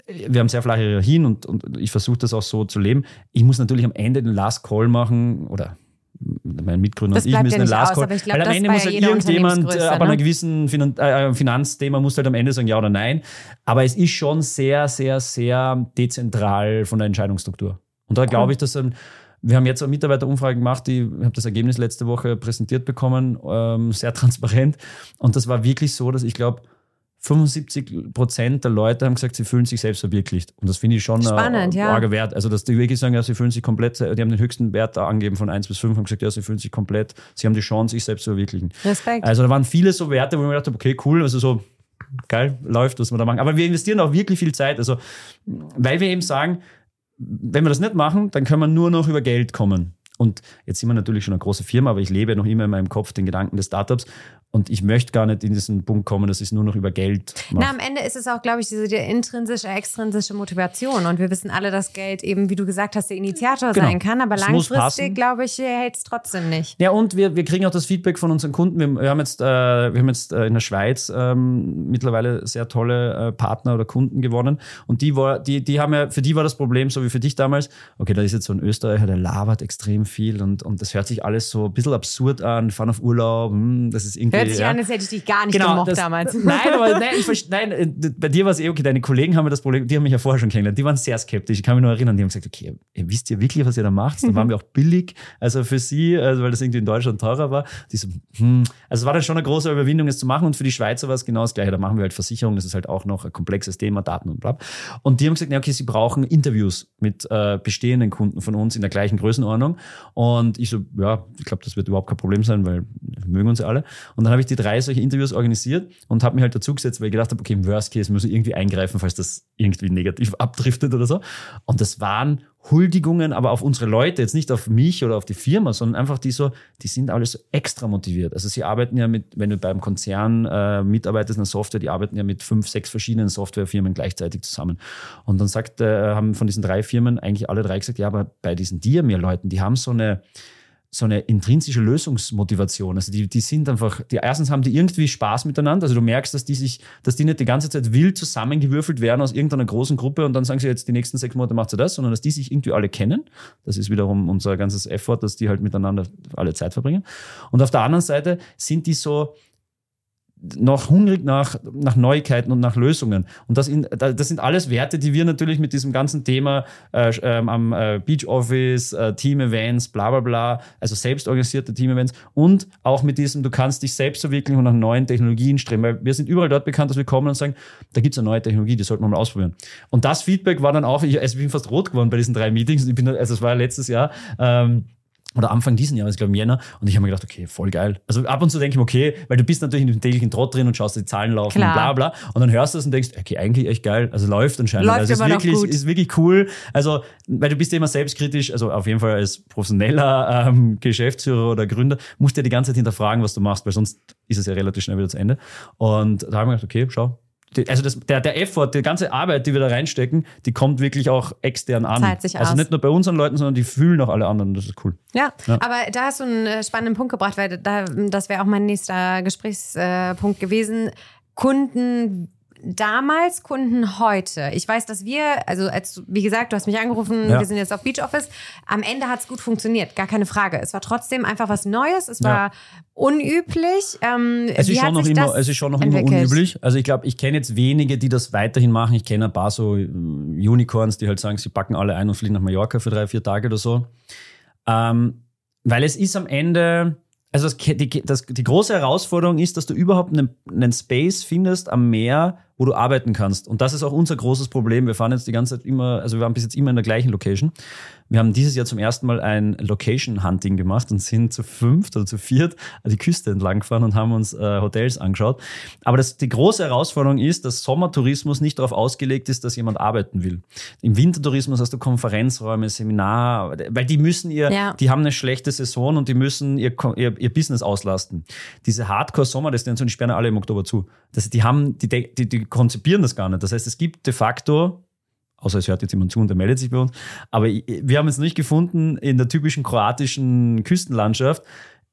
äh, wir haben sehr flache Hierarchien und, und ich versuche das auch so zu leben. Ich muss natürlich am Ende den Last Call machen oder mein Mitgründer das und ich müssen ja den Last Call. Weil am Ende muss halt irgendjemand, äh, ab ne? einer gewissen Finan äh, Finanzthema muss halt am Ende sagen ja oder nein. Aber es ist schon sehr, sehr, sehr dezentral von der Entscheidungsstruktur. Und da glaube ich, dass ähm, wir haben jetzt eine Mitarbeiterumfrage gemacht, die, ich habe das Ergebnis letzte Woche präsentiert bekommen, ähm, sehr transparent. Und das war wirklich so, dass ich glaube, 75 Prozent der Leute haben gesagt, sie fühlen sich selbst verwirklicht. Und das finde ich schon Spannend, ein ja. Wert. Also, dass die wirklich sagen, ja, sie fühlen sich komplett, die haben den höchsten Wert da angegeben von 1 bis 5 und gesagt, ja, sie fühlen sich komplett, sie haben die Chance, sich selbst zu verwirklichen. Respekt. Also, da waren viele so Werte, wo ich mir gedacht habe, okay, cool, also so, geil, läuft, was wir da machen. Aber wir investieren auch wirklich viel Zeit. Also, weil wir eben sagen, wenn wir das nicht machen, dann können wir nur noch über Geld kommen. Und jetzt sind wir natürlich schon eine große Firma, aber ich lebe noch immer in meinem Kopf den Gedanken des Startups. Und ich möchte gar nicht in diesen Punkt kommen, dass ich es nur noch über Geld mache. Na, am Ende ist es auch, glaube ich, diese die intrinsische, extrinsische Motivation. Und wir wissen alle, dass Geld eben, wie du gesagt hast, der Initiator genau. sein kann. Aber es langfristig, glaube ich, hält es trotzdem nicht. Ja, und wir, wir kriegen auch das Feedback von unseren Kunden. Wir, wir haben jetzt, äh, wir haben jetzt äh, in der Schweiz ähm, mittlerweile sehr tolle äh, Partner oder Kunden gewonnen. Und die, war, die, die haben ja, für die war das Problem, so wie für dich damals, okay, da ist jetzt so ein Österreicher, der labert extrem viel und, und das hört sich alles so ein bisschen absurd an, fahren auf Urlaub, hm, das ist irgendwie Hört sich ja. an, als hätte ich dich gar nicht genau, gemocht das, damals. Nein, aber nein, ich, nein, äh, bei dir war es eh okay. Deine Kollegen haben mir das Problem, die haben mich ja vorher schon kennengelernt. Die waren sehr skeptisch. Ich kann mich nur erinnern, die haben gesagt, okay, ihr wisst ihr wirklich, was ihr da macht? Dann waren wir auch billig, also für sie, also weil das irgendwie in Deutschland teurer war. Die so, hm. Also es war dann schon eine große Überwindung, es zu machen. Und für die Schweizer war es genau das Gleiche. Da machen wir halt Versicherung, das ist halt auch noch ein komplexes Thema, Daten und bla. Und die haben gesagt, ja, okay, sie brauchen Interviews mit äh, bestehenden Kunden von uns in der gleichen Größenordnung. Und ich so, ja, ich glaube, das wird überhaupt kein Problem sein, weil wir mögen uns alle. Und dann habe ich die drei solche Interviews organisiert und habe mich halt dazu gesetzt, weil ich gedacht habe, okay, im Worst Case muss ich irgendwie eingreifen, falls das irgendwie negativ abdriftet oder so. Und das waren Huldigungen, aber auf unsere Leute, jetzt nicht auf mich oder auf die Firma, sondern einfach die so, die sind alles so extra motiviert. Also sie arbeiten ja mit, wenn du beim Konzern äh, mitarbeitest in einer Software, die arbeiten ja mit fünf, sechs verschiedenen Softwarefirmen gleichzeitig zusammen. Und dann sagt, äh, haben von diesen drei Firmen eigentlich alle drei gesagt, ja, aber bei diesen Diamir-Leuten, die haben so eine, so eine intrinsische Lösungsmotivation. Also die, die sind einfach, die erstens haben die irgendwie Spaß miteinander. Also du merkst, dass die sich, dass die nicht die ganze Zeit wild zusammengewürfelt werden aus irgendeiner großen Gruppe und dann sagen sie jetzt die nächsten sechs Monate macht sie das, sondern dass die sich irgendwie alle kennen. Das ist wiederum unser ganzes Effort, dass die halt miteinander alle Zeit verbringen. Und auf der anderen Seite sind die so, noch hungrig nach, nach Neuigkeiten und nach Lösungen. Und das, in, das sind alles Werte, die wir natürlich mit diesem ganzen Thema äh, ähm, am äh, Beach Office, äh, Team-Events, bla bla bla, also selbstorganisierte Team-Events und auch mit diesem, du kannst dich selbst verwirklichen und nach neuen Technologien streben. Weil wir sind überall dort bekannt, dass wir kommen und sagen, da gibt es eine neue Technologie, die sollten wir mal ausprobieren. Und das Feedback war dann auch, ich, also ich bin fast rot geworden bei diesen drei Meetings. Ich bin, also es war letztes Jahr. Ähm, oder Anfang diesen Jahres, ich glaube im Jänner. Und ich habe mir gedacht, okay, voll geil. Also ab und zu denke ich mir, okay, weil du bist natürlich in dem täglichen Trott drin und schaust die Zahlen laufen Klar. und bla bla. Und dann hörst du das und denkst, okay, eigentlich echt geil. Also läuft anscheinend. Läuft also ist wirklich, gut. ist wirklich cool. Also, weil du bist ja immer selbstkritisch, also auf jeden Fall als professioneller ähm, Geschäftsführer oder Gründer, musst du ja die ganze Zeit hinterfragen, was du machst, weil sonst ist es ja relativ schnell wieder zu Ende. Und da habe ich mir gedacht, okay, schau, also das, der, der Effort, die ganze Arbeit, die wir da reinstecken, die kommt wirklich auch extern an. Zahlt sich also aus. nicht nur bei unseren Leuten, sondern die fühlen auch alle anderen. Das ist cool. Ja, ja. aber da hast du einen äh, spannenden Punkt gebracht, weil da, das wäre auch mein nächster Gesprächspunkt gewesen. Kunden damals, Kunden heute. Ich weiß, dass wir, also als, wie gesagt, du hast mich angerufen, ja. wir sind jetzt auf Beach Office. Am Ende hat es gut funktioniert, gar keine Frage. Es war trotzdem einfach was Neues, es war ja. unüblich. Ähm, es, ist schon noch immer, es ist schon noch entwickelt? immer unüblich. Also ich glaube, ich kenne jetzt wenige, die das weiterhin machen. Ich kenne ein paar so äh, Unicorns, die halt sagen, sie packen alle ein und fliegen nach Mallorca für drei, vier Tage oder so. Ähm, weil es ist am Ende, also das, die, das, die große Herausforderung ist, dass du überhaupt einen, einen Space findest am Meer, wo du arbeiten kannst. Und das ist auch unser großes Problem. Wir fahren jetzt die ganze Zeit immer, also wir waren bis jetzt immer in der gleichen Location. Wir haben dieses Jahr zum ersten Mal ein Location-Hunting gemacht und sind zu fünft oder zu viert die Küste entlang gefahren und haben uns äh, Hotels angeschaut. Aber das, die große Herausforderung ist, dass Sommertourismus nicht darauf ausgelegt ist, dass jemand arbeiten will. Im Wintertourismus hast du Konferenzräume, Seminar, weil die müssen ihr, ja. die haben eine schlechte Saison und die müssen ihr, ihr, ihr Business auslasten. Diese Hardcore-Sommerdestinationen, die sperren alle im Oktober zu. Das, die haben, die, die, die konzipieren das gar nicht. Das heißt, es gibt de facto außer es hört jetzt jemand zu und der meldet sich bei uns. Aber wir haben es nicht gefunden in der typischen kroatischen Küstenlandschaft,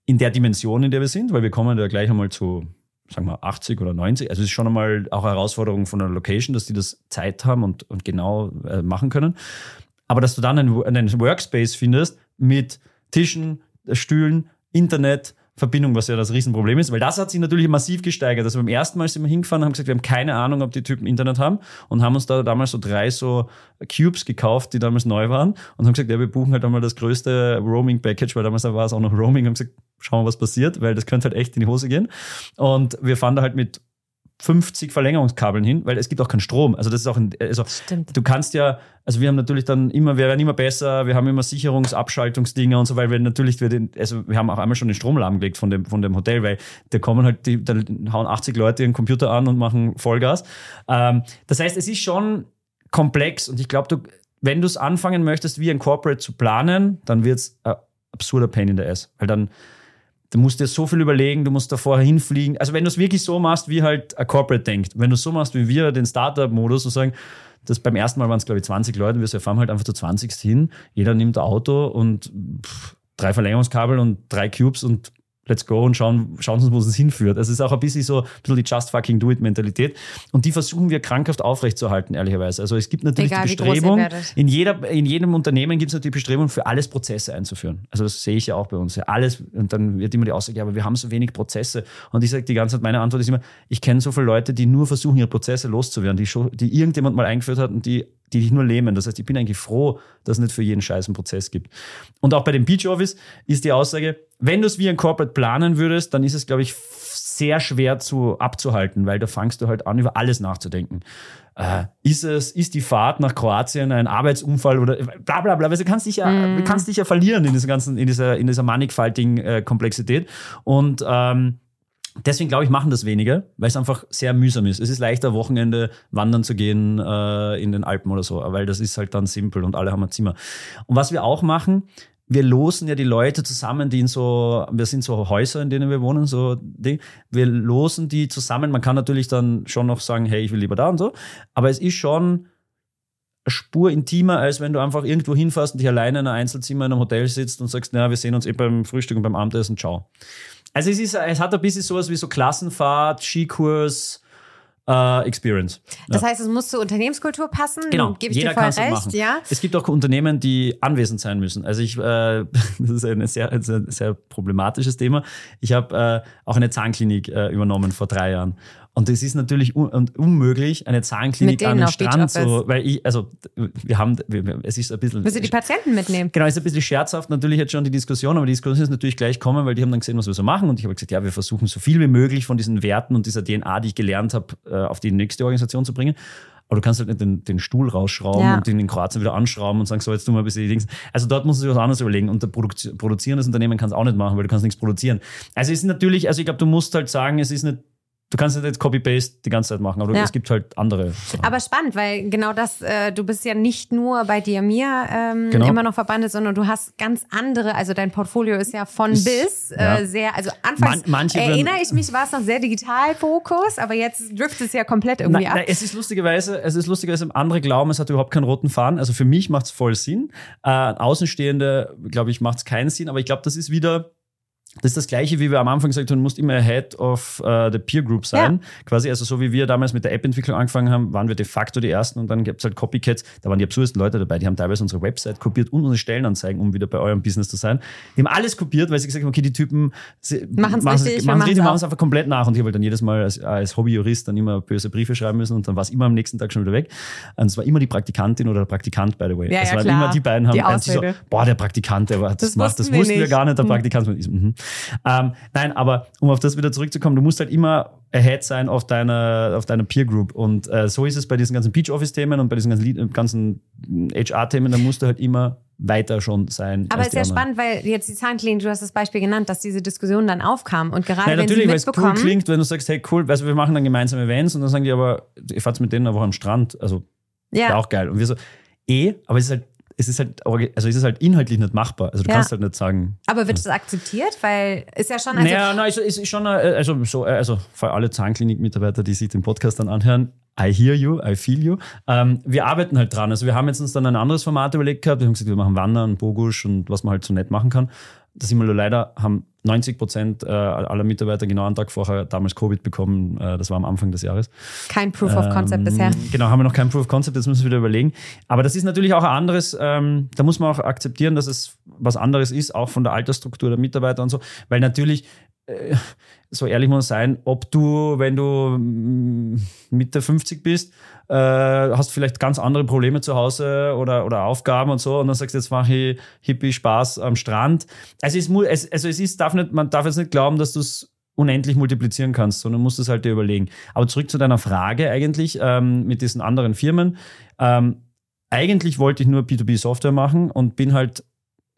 in der Dimension, in der wir sind, weil wir kommen ja gleich einmal zu, sagen wir, 80 oder 90. Also es ist schon einmal auch eine Herausforderung von der Location, dass die das Zeit haben und, und genau äh, machen können. Aber dass du dann einen, einen Workspace findest mit Tischen, Stühlen, Internet, Verbindung, was ja das Riesenproblem ist, weil das hat sich natürlich massiv gesteigert. Also beim ersten Mal sind wir hingefahren, haben gesagt, wir haben keine Ahnung, ob die Typen Internet haben und haben uns da damals so drei so Cubes gekauft, die damals neu waren und haben gesagt, ja, wir buchen halt einmal das größte Roaming-Package, weil damals war es auch noch Roaming, haben gesagt, schauen wir, was passiert, weil das könnte halt echt in die Hose gehen. Und wir fahren da halt mit 50 Verlängerungskabeln hin, weil es gibt auch keinen Strom. Also das ist auch ein, also Stimmt. du kannst ja, also wir haben natürlich dann immer, wir werden immer besser, wir haben immer Sicherungsabschaltungsdinger und so, weil wir natürlich, wir den, also wir haben auch einmal schon den Strom lahmgelegt von dem, von dem Hotel, weil da kommen halt, die, da hauen 80 Leute ihren Computer an und machen Vollgas. Ähm, das heißt, es ist schon komplex und ich glaube, du, wenn du es anfangen möchtest, wie ein Corporate zu planen, dann wird es ein absurder Pain in the Ass, weil dann Du musst dir so viel überlegen, du musst davor hinfliegen. Also wenn du es wirklich so machst, wie halt ein Corporate denkt, wenn du es so machst wie wir, den Startup-Modus, und sagen, das beim ersten Mal waren es, glaube ich, 20 Leute, wir fahren halt einfach zu 20 hin, jeder nimmt ein Auto und pff, drei Verlängerungskabel und drei Cubes und let's go und schauen, schauen uns, wo es hinführt. Also es ist auch ein bisschen so ein bisschen die Just fucking do it Mentalität. Und die versuchen wir krankhaft aufrechtzuerhalten, ehrlicherweise. Also es gibt natürlich Egal, die Bestrebung, in, jeder, in jedem Unternehmen gibt es natürlich die Bestrebung, für alles Prozesse einzuführen. Also das sehe ich ja auch bei uns. Ja, alles, und dann wird immer die Aussage, ja, aber wir haben so wenig Prozesse. Und ich sage die ganze Zeit, meine Antwort ist immer, ich kenne so viele Leute, die nur versuchen, ihre Prozesse loszuwerden, die, die irgendjemand mal eingeführt hat und die die dich nur lähmen. Das heißt, ich bin eigentlich froh, dass es nicht für jeden Scheiß einen Prozess gibt. Und auch bei dem Beach Office ist die Aussage, wenn du es wie ein Corporate planen würdest, dann ist es, glaube ich, sehr schwer zu abzuhalten, weil da fangst du halt an, über alles nachzudenken. Äh, ist es, ist die Fahrt nach Kroatien ein Arbeitsunfall oder bla bla bla, weil du kannst dich ja, mm. kannst dich ja verlieren in dieser ganzen, in dieser, in dieser mannigfaltigen äh, Komplexität. Und ähm, Deswegen glaube ich, machen das wenige, weil es einfach sehr mühsam ist. Es ist leichter, Wochenende wandern zu gehen äh, in den Alpen oder so, weil das ist halt dann simpel und alle haben ein Zimmer. Und was wir auch machen, wir losen ja die Leute zusammen, die in so, wir sind so Häuser, in denen wir wohnen, so Ding. Wir losen die zusammen. Man kann natürlich dann schon noch sagen, hey, ich will lieber da und so. Aber es ist schon eine Spur intimer, als wenn du einfach irgendwo hinfährst und dich alleine in einem Einzelzimmer in einem Hotel sitzt und sagst, naja, wir sehen uns eh beim Frühstück und beim Abendessen, ciao. Also es, ist, es hat ein bisschen sowas wie so Klassenfahrt, Skikurs, äh, Experience. Das ja. heißt, es muss zur Unternehmenskultur passen. Genau, gebe ich jeder dir voll recht. Machen. Ja? Es gibt auch Unternehmen, die anwesend sein müssen. Also ich, äh, das ist ein sehr, ein sehr problematisches Thema. Ich habe äh, auch eine Zahnklinik äh, übernommen vor drei Jahren. Und es ist natürlich un unmöglich, eine Zahnklinik an den Strand zu, weil ich, also wir haben, es ist ein bisschen. Müssen die Patienten mitnehmen? Genau, es ist ein bisschen scherzhaft natürlich jetzt schon die Diskussion, aber die Diskussion ist natürlich gleich kommen, weil die haben dann gesehen, was wir so machen und ich habe gesagt, ja, wir versuchen so viel wie möglich von diesen Werten und dieser DNA, die ich gelernt habe, äh, auf die nächste Organisation zu bringen. Aber du kannst halt nicht den, den Stuhl rausschrauben ja. und den in Kroatien wieder anschrauben und sagen, so, jetzt tun wir ein bisschen die Dings. Also dort musst du sich was anderes überlegen. Und ein Produ produzierendes Unternehmen kannst auch nicht machen, weil du kannst nichts produzieren. Also es ist natürlich, also ich glaube, du musst halt sagen, es ist nicht du kannst nicht Copy-Paste die ganze Zeit machen, aber ja. es gibt halt andere. Sachen. Aber spannend, weil genau das, äh, du bist ja nicht nur bei dir mir ähm, genau. immer noch verbandet, sondern du hast ganz andere, also dein Portfolio ist ja von ist, bis äh, ja. sehr, also anfangs Man, erinnere ich mich, war es noch sehr Digital-Fokus, aber jetzt driftet es ja komplett irgendwie na, ab. Na, es ist lustigerweise, es ist lustigerweise, andere glauben, es hat überhaupt keinen roten Faden. Also für mich macht es voll Sinn. Äh, Außenstehende, glaube ich, macht es keinen Sinn, aber ich glaube, das ist wieder das ist das Gleiche, wie wir am Anfang gesagt haben, du musst immer Head of uh, the Peer Group sein. Ja. Quasi, also so wie wir damals mit der App-Entwicklung angefangen haben, waren wir de facto die Ersten und dann gibt es halt Copycats. Da waren die absurdesten Leute dabei, die haben teilweise unsere Website kopiert und unsere Stellenanzeigen, um wieder bei eurem Business zu sein. Die haben alles kopiert, weil sie gesagt haben, okay, die Typen machen es richtig, machen es einfach komplett nach. Und ich habe halt dann jedes Mal als, als Hobbyjurist dann immer böse Briefe schreiben müssen und dann war es immer am nächsten Tag schon wieder weg. Und es war immer die Praktikantin oder der Praktikant, by the way. Ja, das ja, waren klar. immer die beiden haben die so, boah, der Praktikant, der war, das, das macht, das wussten wir, gar nicht, der mhm. Praktikant. Mhm. Ähm, Nein, aber um auf das wieder zurückzukommen, du musst halt immer ahead sein auf deiner, auf deiner Peer Group. Und äh, so ist es bei diesen ganzen Beach Office-Themen und bei diesen ganzen, ganzen HR-Themen, da musst du halt immer weiter schon sein. Aber es ist ja spannend, weil jetzt die Zahnklinik, du hast das Beispiel genannt, dass diese Diskussion dann aufkam und gerade Nein, wenn natürlich, sie weil es cool klingt, wenn du sagst, hey cool, also wir machen dann gemeinsame Events und dann sagen die aber, ich fahr's mit denen aber am Strand, also ja. auch geil. Und wir so, eh, aber es ist halt es ist halt, also es ist halt inhaltlich nicht machbar. Also du ja. kannst halt nicht sagen. Aber wird das akzeptiert? Weil ist ja schon. Also naja, nein, also, ist schon, äh, also, so, äh, also für alle Zahnklinik-Mitarbeiter, die sich den Podcast dann anhören, I hear you, I feel you. Ähm, wir arbeiten halt dran. Also wir haben jetzt uns dann ein anderes Format überlegt gehabt. Wir haben gesagt, wir machen Wandern, Bogusch und was man halt so nett machen kann. Da sind wir leider, haben 90 Prozent äh, aller Mitarbeiter genau einen Tag vorher damals Covid bekommen. Äh, das war am Anfang des Jahres. Kein Proof of Concept ähm, bisher. Genau, haben wir noch kein Proof of Concept, jetzt müssen wir wieder überlegen. Aber das ist natürlich auch ein anderes, ähm, da muss man auch akzeptieren, dass es was anderes ist, auch von der Altersstruktur der Mitarbeiter und so. Weil natürlich, so ehrlich muss sein, ob du, wenn du mm, Mitte 50 bist, äh, hast vielleicht ganz andere Probleme zu Hause oder, oder Aufgaben und so und dann sagst du, jetzt mache ich Hippie Spaß am Strand. Also es, es, also es ist, darf nicht, man darf jetzt nicht glauben, dass du es unendlich multiplizieren kannst, sondern musst es halt dir überlegen. Aber zurück zu deiner Frage eigentlich ähm, mit diesen anderen Firmen. Ähm, eigentlich wollte ich nur B2B-Software machen und bin halt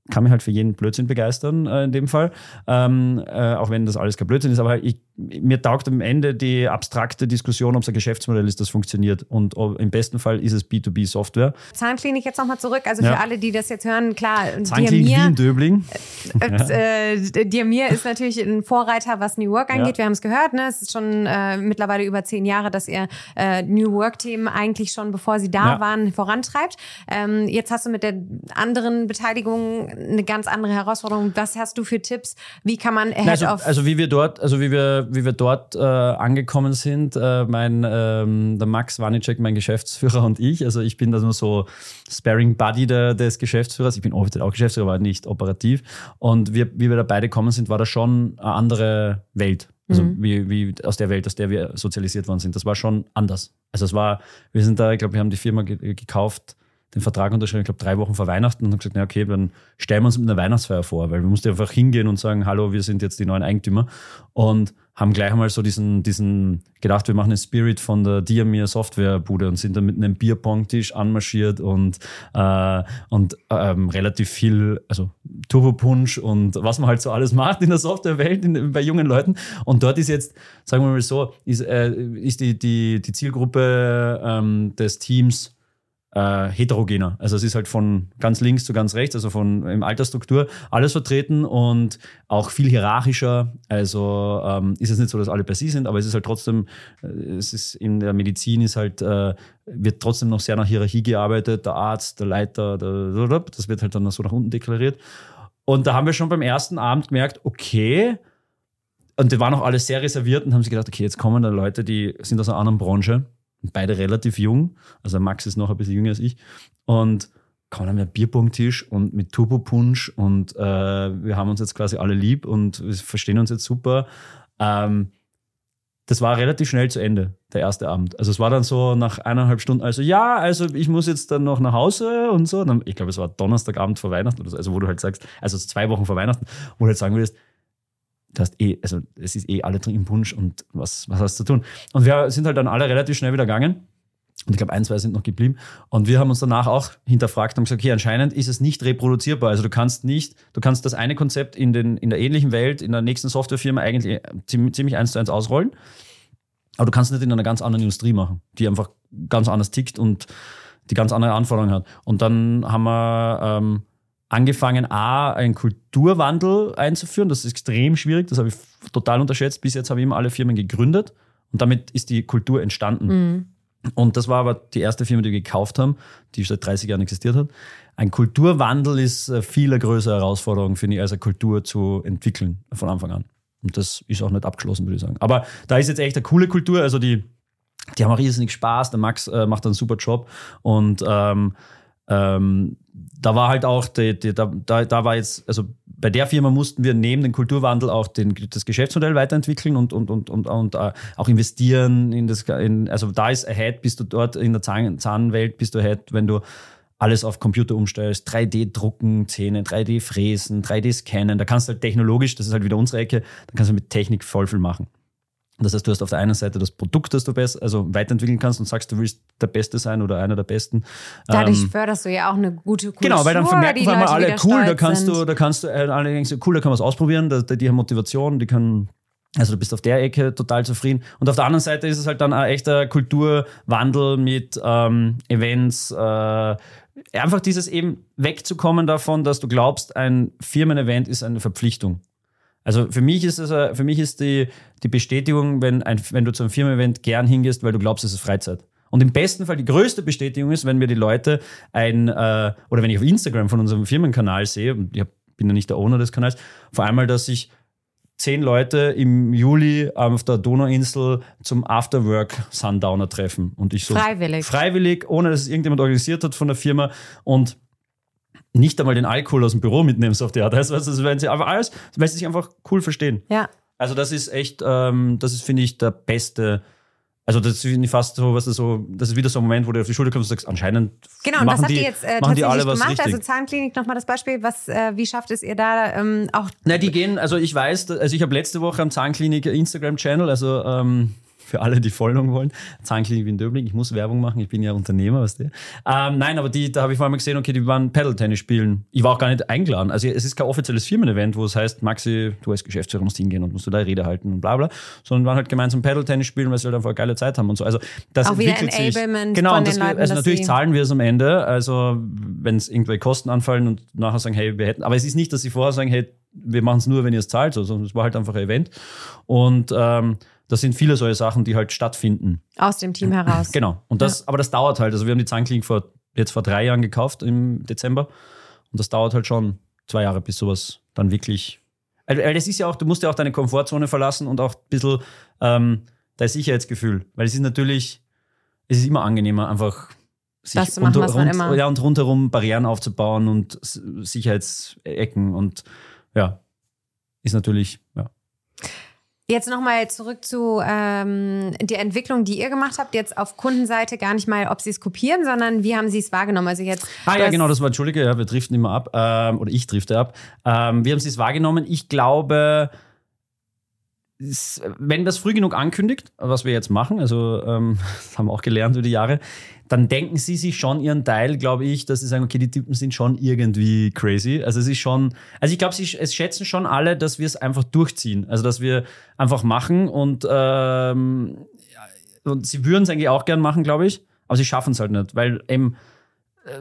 kann mich halt für jeden Blödsinn begeistern äh, in dem Fall, ähm, äh, auch wenn das alles kein Blödsinn ist, aber ich, mir taugt am Ende die abstrakte Diskussion, ob es ein Geschäftsmodell ist, das funktioniert und ob, im besten Fall ist es B2B-Software. Zahnklinik jetzt nochmal zurück, also ja. für alle, die das jetzt hören, klar, Zahnklinik Diamir, Wien, Döbling. Äh, äh, Diamir ist natürlich ein Vorreiter, was New Work angeht, ja. wir haben es gehört, ne? es ist schon äh, mittlerweile über zehn Jahre, dass ihr äh, New Work-Themen eigentlich schon, bevor sie da ja. waren, vorantreibt. Ähm, jetzt hast du mit der anderen Beteiligung eine ganz andere Herausforderung. Was hast du für Tipps? Wie kann man ahead also, also wie wir dort, also wie wir, wie wir dort äh, angekommen sind, äh, mein ähm, der Max Wanicek, mein Geschäftsführer und ich. Also ich bin da nur so Sparing Buddy der, des Geschäftsführers. Ich bin offiziell auch Geschäftsführer, aber nicht operativ. Und wir, wie wir da beide gekommen sind, war das schon eine andere Welt. Also mhm. wie, wie aus der Welt, aus der wir sozialisiert worden sind. Das war schon anders. Also es war, wir sind da, ich glaube, wir haben die Firma gekauft den Vertrag unterschrieben, ich glaube, drei Wochen vor Weihnachten und haben gesagt, na okay, dann stellen wir uns mit einer Weihnachtsfeier vor, weil wir mussten einfach hingehen und sagen, hallo, wir sind jetzt die neuen Eigentümer und haben gleich einmal so diesen, diesen gedacht, wir machen einen Spirit von der Diamir Softwarebude und sind dann mit einem Bierpongtisch anmarschiert und, äh, und ähm, relativ viel, also Turbo-Punch und was man halt so alles macht in der Softwarewelt bei jungen Leuten. Und dort ist jetzt, sagen wir mal so, ist, äh, ist die, die, die Zielgruppe ähm, des Teams äh, heterogener. Also es ist halt von ganz links zu ganz rechts, also von im Altersstruktur alles vertreten und auch viel hierarchischer. Also ähm, ist es nicht so, dass alle per se sind, aber es ist halt trotzdem, äh, es ist in der Medizin ist halt, äh, wird trotzdem noch sehr nach Hierarchie gearbeitet, der Arzt, der Leiter, der, das wird halt dann so nach unten deklariert. Und da haben wir schon beim ersten Abend gemerkt, okay, und die waren auch alle sehr reserviert und haben sich gedacht, okay, jetzt kommen da Leute, die sind aus einer anderen Branche beide relativ jung. Also Max ist noch ein bisschen jünger als ich. Und kommen mit einem Bierpunkttisch und mit Turbo-Punsch und äh, wir haben uns jetzt quasi alle lieb und wir verstehen uns jetzt super. Ähm, das war relativ schnell zu Ende, der erste Abend. Also es war dann so nach eineinhalb Stunden, also ja, also ich muss jetzt dann noch nach Hause und so. Dann, ich glaube, es war Donnerstagabend vor Weihnachten oder so, also wo du halt sagst, also zwei Wochen vor Weihnachten, wo du halt sagen würdest, du hast eh, also es ist eh alle im Punsch und was, was hast du zu tun? Und wir sind halt dann alle relativ schnell wieder gegangen. Und ich glaube, ein, zwei sind noch geblieben. Und wir haben uns danach auch hinterfragt und gesagt, okay, anscheinend ist es nicht reproduzierbar. Also du kannst nicht, du kannst das eine Konzept in, den, in der ähnlichen Welt, in der nächsten Softwarefirma eigentlich ziemlich, ziemlich eins zu eins ausrollen. Aber du kannst es nicht in einer ganz anderen Industrie machen, die einfach ganz anders tickt und die ganz andere Anforderungen hat. Und dann haben wir ähm, angefangen, A, einen Kulturwandel einzuführen. Das ist extrem schwierig, das habe ich total unterschätzt. Bis jetzt habe ich immer alle Firmen gegründet und damit ist die Kultur entstanden. Mhm. Und das war aber die erste Firma, die wir gekauft haben, die seit 30 Jahren existiert hat. Ein Kulturwandel ist eine viel größere Herausforderung, finde ich, als eine Kultur zu entwickeln von Anfang an. Und das ist auch nicht abgeschlossen, würde ich sagen. Aber da ist jetzt echt eine coole Kultur. Also die, die haben auch riesig Spaß. Der Max äh, macht einen super Job. Und ähm, ähm, da war halt auch, die, die, da, da war jetzt, also bei der Firma mussten wir neben dem Kulturwandel auch den, das Geschäftsmodell weiterentwickeln und, und, und, und, und uh, auch investieren in das, in, also da ist ahead, bist du dort in der Zahn, Zahnwelt, bist du ahead, wenn du alles auf Computer umstellst, 3D-Drucken, Zähne, 3D-Fräsen, 3D-Scannen, da kannst du halt technologisch, das ist halt wieder unsere Ecke, da kannst du mit Technik voll viel machen. Das heißt, du hast auf der einen Seite das Produkt, das du besser, also weiterentwickeln kannst und sagst, du willst der Beste sein oder einer der Besten. Dadurch ähm, förderst du ja auch eine gute Kultur. Genau, weil dann vermerken wir mal alle, cool, da kannst sind. du, da kannst du, äh, alle denken so, cool, da kann man es ausprobieren, da, die haben Motivation, die können, also du bist auf der Ecke total zufrieden. Und auf der anderen Seite ist es halt dann ein echter Kulturwandel mit ähm, Events, äh, einfach dieses eben wegzukommen davon, dass du glaubst, ein Firmen-Event ist eine Verpflichtung. Also für mich ist es, für mich ist die, die Bestätigung, wenn, ein, wenn du zu einem Firmen-Event gern hingehst, weil du glaubst, es ist Freizeit. Und im besten Fall die größte Bestätigung ist, wenn mir die Leute ein, äh, oder wenn ich auf Instagram von unserem Firmenkanal sehe, und ich bin ja nicht der Owner des Kanals, vor allem dass sich zehn Leute im Juli auf der Donauinsel zum Afterwork Sundowner treffen. Und ich so. Freiwillig. Freiwillig, ohne dass es irgendjemand organisiert hat von der Firma. Und nicht einmal den Alkohol aus dem Büro mitnehmen, so auf die Art. Also, also wenn sie einfach alles, weil sie sich einfach cool verstehen. Ja. Also das ist echt, ähm, das ist, finde ich, der beste. Also das finde ich fast so, was das so, das ist wieder so ein Moment, wo du auf die Schulter kommst und sagst, anscheinend Genau, und was habt die, ihr jetzt äh, machen die alle was gemacht? Richtig. Also Zahnklinik, nochmal das Beispiel, was, äh, wie schafft es ihr da ähm, auch? Na, die gehen, also ich weiß, also ich habe letzte Woche am Zahnklinik Instagram-Channel, also ähm, für alle, die folgen wollen. Zahnklinik in Döbling. Ich muss Werbung machen, ich bin ja Unternehmer, weißt du. Ähm, nein, aber die, da habe ich vor allem gesehen, okay, die waren Pedal-Tennis spielen. Ich war auch gar nicht eingeladen. Also es ist kein offizielles Firmen-Event, wo es heißt, Maxi, du als Geschäftsführer musst hingehen und musst du da Rede halten und bla bla, sondern waren halt gemeinsam Pedal-Tennis spielen, weil sie halt einfach eine geile Zeit haben und so. Also das auch wieder Enablement Genau, von das, Leuten, also natürlich zahlen wir es am Ende, also wenn es irgendwelche Kosten anfallen und nachher sagen, hey, wir hätten, aber es ist nicht, dass sie vorher sagen, hey, wir machen es nur, wenn ihr es zahlt, sondern es war halt einfach ein Event. Und ähm, das sind viele solche Sachen, die halt stattfinden. Aus dem Team heraus. Genau. Und das, ja. aber das dauert halt. Also wir haben die Zahnklinik vor, jetzt vor drei Jahren gekauft im Dezember. Und das dauert halt schon zwei Jahre, bis sowas dann wirklich. Weil das ist ja auch, du musst ja auch deine Komfortzone verlassen und auch ein bisschen ähm, dein Sicherheitsgefühl. Weil es ist natürlich, es ist immer angenehmer, einfach sich das zu machen, rund, rund, immer. Ja, und rundherum Barrieren aufzubauen und Sicherheitsecken und ja, ist natürlich, ja. Jetzt nochmal zurück zu ähm, der Entwicklung, die ihr gemacht habt, jetzt auf Kundenseite gar nicht mal, ob sie es kopieren, sondern wie haben sie es wahrgenommen? Also jetzt. Ah ja, genau, das war, Entschuldige, ja, wir driften immer ab, ähm, oder ich drifte ab. Ähm, wie haben sie es wahrgenommen? Ich glaube, wenn das früh genug ankündigt, was wir jetzt machen, also ähm, das haben wir auch gelernt über die Jahre, dann denken sie sich schon ihren Teil, glaube ich, dass sie sagen, okay, die Typen sind schon irgendwie crazy. Also es ist schon, also ich glaube, es schätzen schon alle, dass wir es einfach durchziehen. Also dass wir einfach machen und, ähm, und sie würden es eigentlich auch gern machen, glaube ich, aber sie schaffen es halt nicht, weil eben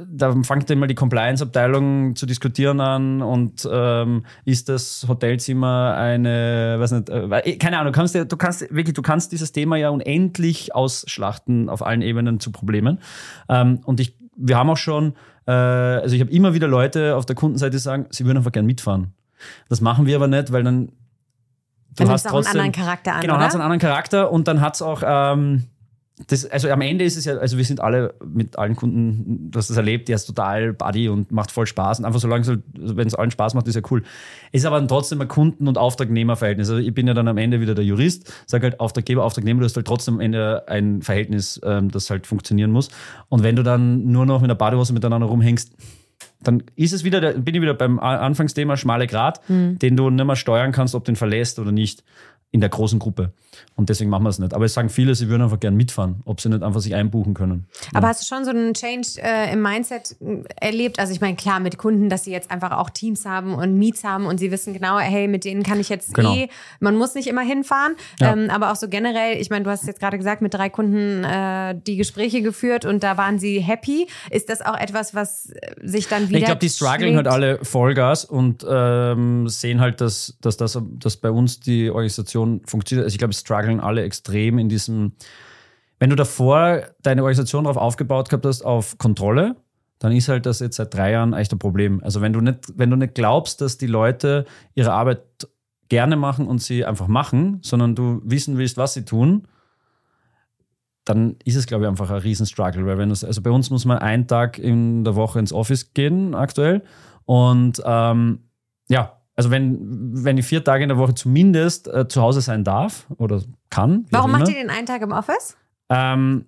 da fängt immer die Compliance-Abteilung zu diskutieren an und ähm, ist das Hotelzimmer eine, weiß nicht, äh, eh, keine Ahnung, du kannst, du kannst wirklich, du kannst dieses Thema ja unendlich ausschlachten auf allen Ebenen zu Problemen. Ähm, und ich, wir haben auch schon, äh, also ich habe immer wieder Leute auf der Kundenseite, die sagen, sie würden einfach gern mitfahren. Das machen wir aber nicht, weil dann du dann hast trotzdem einen anderen Charakter an, genau, hat einen anderen Charakter und dann hat es auch ähm, das, also am Ende ist es ja, also wir sind alle mit allen Kunden, du hast das erlebt, der ist total buddy und macht voll Spaß und einfach solange es, wenn es allen Spaß macht, ist ja cool. Ist aber trotzdem ein Kunden- und Auftragnehmerverhältnis. Also ich bin ja dann am Ende wieder der Jurist, sage halt Auftraggeber, Auftragnehmer, du hast halt trotzdem am Ende ein Verhältnis, ähm, das halt funktionieren muss. Und wenn du dann nur noch mit der Badehose miteinander rumhängst, dann ist es wieder, bin ich wieder beim Anfangsthema schmale Grat, mhm. den du nicht mehr steuern kannst, ob du den verlässt oder nicht in der großen Gruppe. Und deswegen machen wir es nicht. Aber es sagen viele, sie würden einfach gerne mitfahren, ob sie nicht einfach sich einbuchen können. Aber ja. hast du schon so einen Change äh, im Mindset äh, erlebt? Also ich meine, klar, mit Kunden, dass sie jetzt einfach auch Teams haben und Meets haben und sie wissen genau, hey, mit denen kann ich jetzt genau. eh, man muss nicht immer hinfahren. Ja. Ähm, aber auch so generell, ich meine, du hast jetzt gerade gesagt, mit drei Kunden äh, die Gespräche geführt und da waren sie happy. Ist das auch etwas, was sich dann wieder. Ich glaube, die strugglen halt alle Vollgas und ähm, sehen halt, dass, dass, dass, dass bei uns die Organisation Organisation funktioniert. Also ich glaube, strugglen alle extrem in diesem. Wenn du davor deine Organisation darauf aufgebaut gehabt hast, auf Kontrolle, dann ist halt das jetzt seit drei Jahren echt ein Problem. Also wenn du nicht, wenn du nicht glaubst, dass die Leute ihre Arbeit gerne machen und sie einfach machen, sondern du wissen willst, was sie tun, dann ist es, glaube ich, einfach ein Riesenstruggle. Weil wenn das, also bei uns muss man einen Tag in der Woche ins Office gehen aktuell. Und ähm, ja, also wenn, wenn ich vier Tage in der Woche zumindest äh, zu Hause sein darf oder kann. Warum macht ihr den einen Tag im Office? Ähm,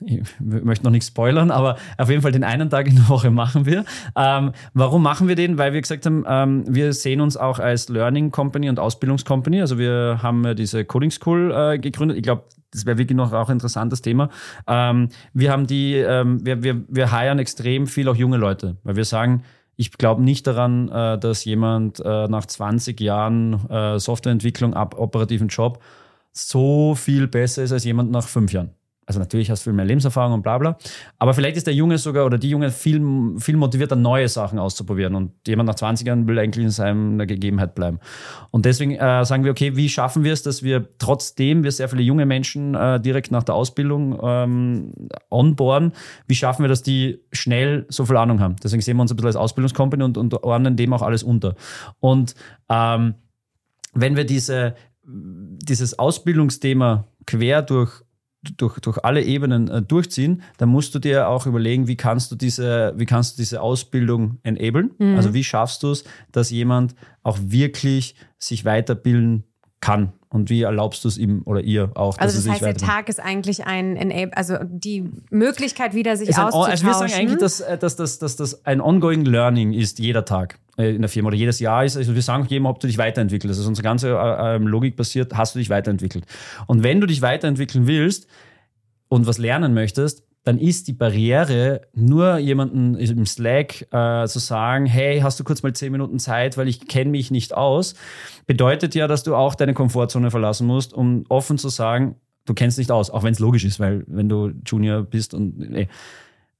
ich möchte noch nichts spoilern, aber auf jeden Fall den einen Tag in der Woche machen wir. Ähm, warum machen wir den? Weil wir gesagt haben, ähm, wir sehen uns auch als Learning Company und Ausbildungscompany. Also wir haben ja diese Coding School äh, gegründet. Ich glaube, das wäre wirklich noch auch ein interessantes Thema. Ähm, wir haben die, ähm, wir, wir, wir heiren extrem viel auch junge Leute, weil wir sagen, ich glaube nicht daran, äh, dass jemand äh, nach 20 Jahren äh, Softwareentwicklung ab operativen Job so viel besser ist als jemand nach fünf Jahren. Also natürlich hast du viel mehr Lebenserfahrung und bla bla. Aber vielleicht ist der Junge sogar oder die Junge viel, viel motivierter, neue Sachen auszuprobieren. Und jemand nach 20 Jahren will eigentlich in seiner Gegebenheit bleiben. Und deswegen äh, sagen wir, okay, wie schaffen wir es, dass wir trotzdem wir sehr viele junge Menschen äh, direkt nach der Ausbildung ähm, onboarden, wie schaffen wir, dass die schnell so viel Ahnung haben? Deswegen sehen wir uns ein bisschen als Ausbildungscompany und, und ordnen dem auch alles unter. Und ähm, wenn wir diese, dieses Ausbildungsthema quer durch durch, durch alle Ebenen äh, durchziehen, dann musst du dir auch überlegen, wie kannst du diese, wie kannst du diese Ausbildung enablen? Mhm. Also wie schaffst du es, dass jemand auch wirklich sich weiterbilden kann? Und wie erlaubst du es ihm oder ihr auch? Also das heißt, der Tag ist eigentlich ein Enable, also die Möglichkeit wieder sich auszutauschen. Also wir sagen eigentlich, dass, äh, dass, dass, dass das ein ongoing Learning ist, jeder Tag äh, in der Firma oder jedes Jahr ist. Also wir sagen jedem, ob du dich weiterentwickelst. Also unsere ganze äh, ähm, Logik basiert, hast du dich weiterentwickelt. Und wenn du dich weiterentwickeln willst und was lernen möchtest, dann ist die Barriere, nur jemanden im Slack äh, zu sagen, hey, hast du kurz mal zehn Minuten Zeit, weil ich kenne mich nicht aus, bedeutet ja, dass du auch deine Komfortzone verlassen musst, um offen zu sagen, du kennst nicht aus, auch wenn es logisch ist, weil wenn du Junior bist und nee.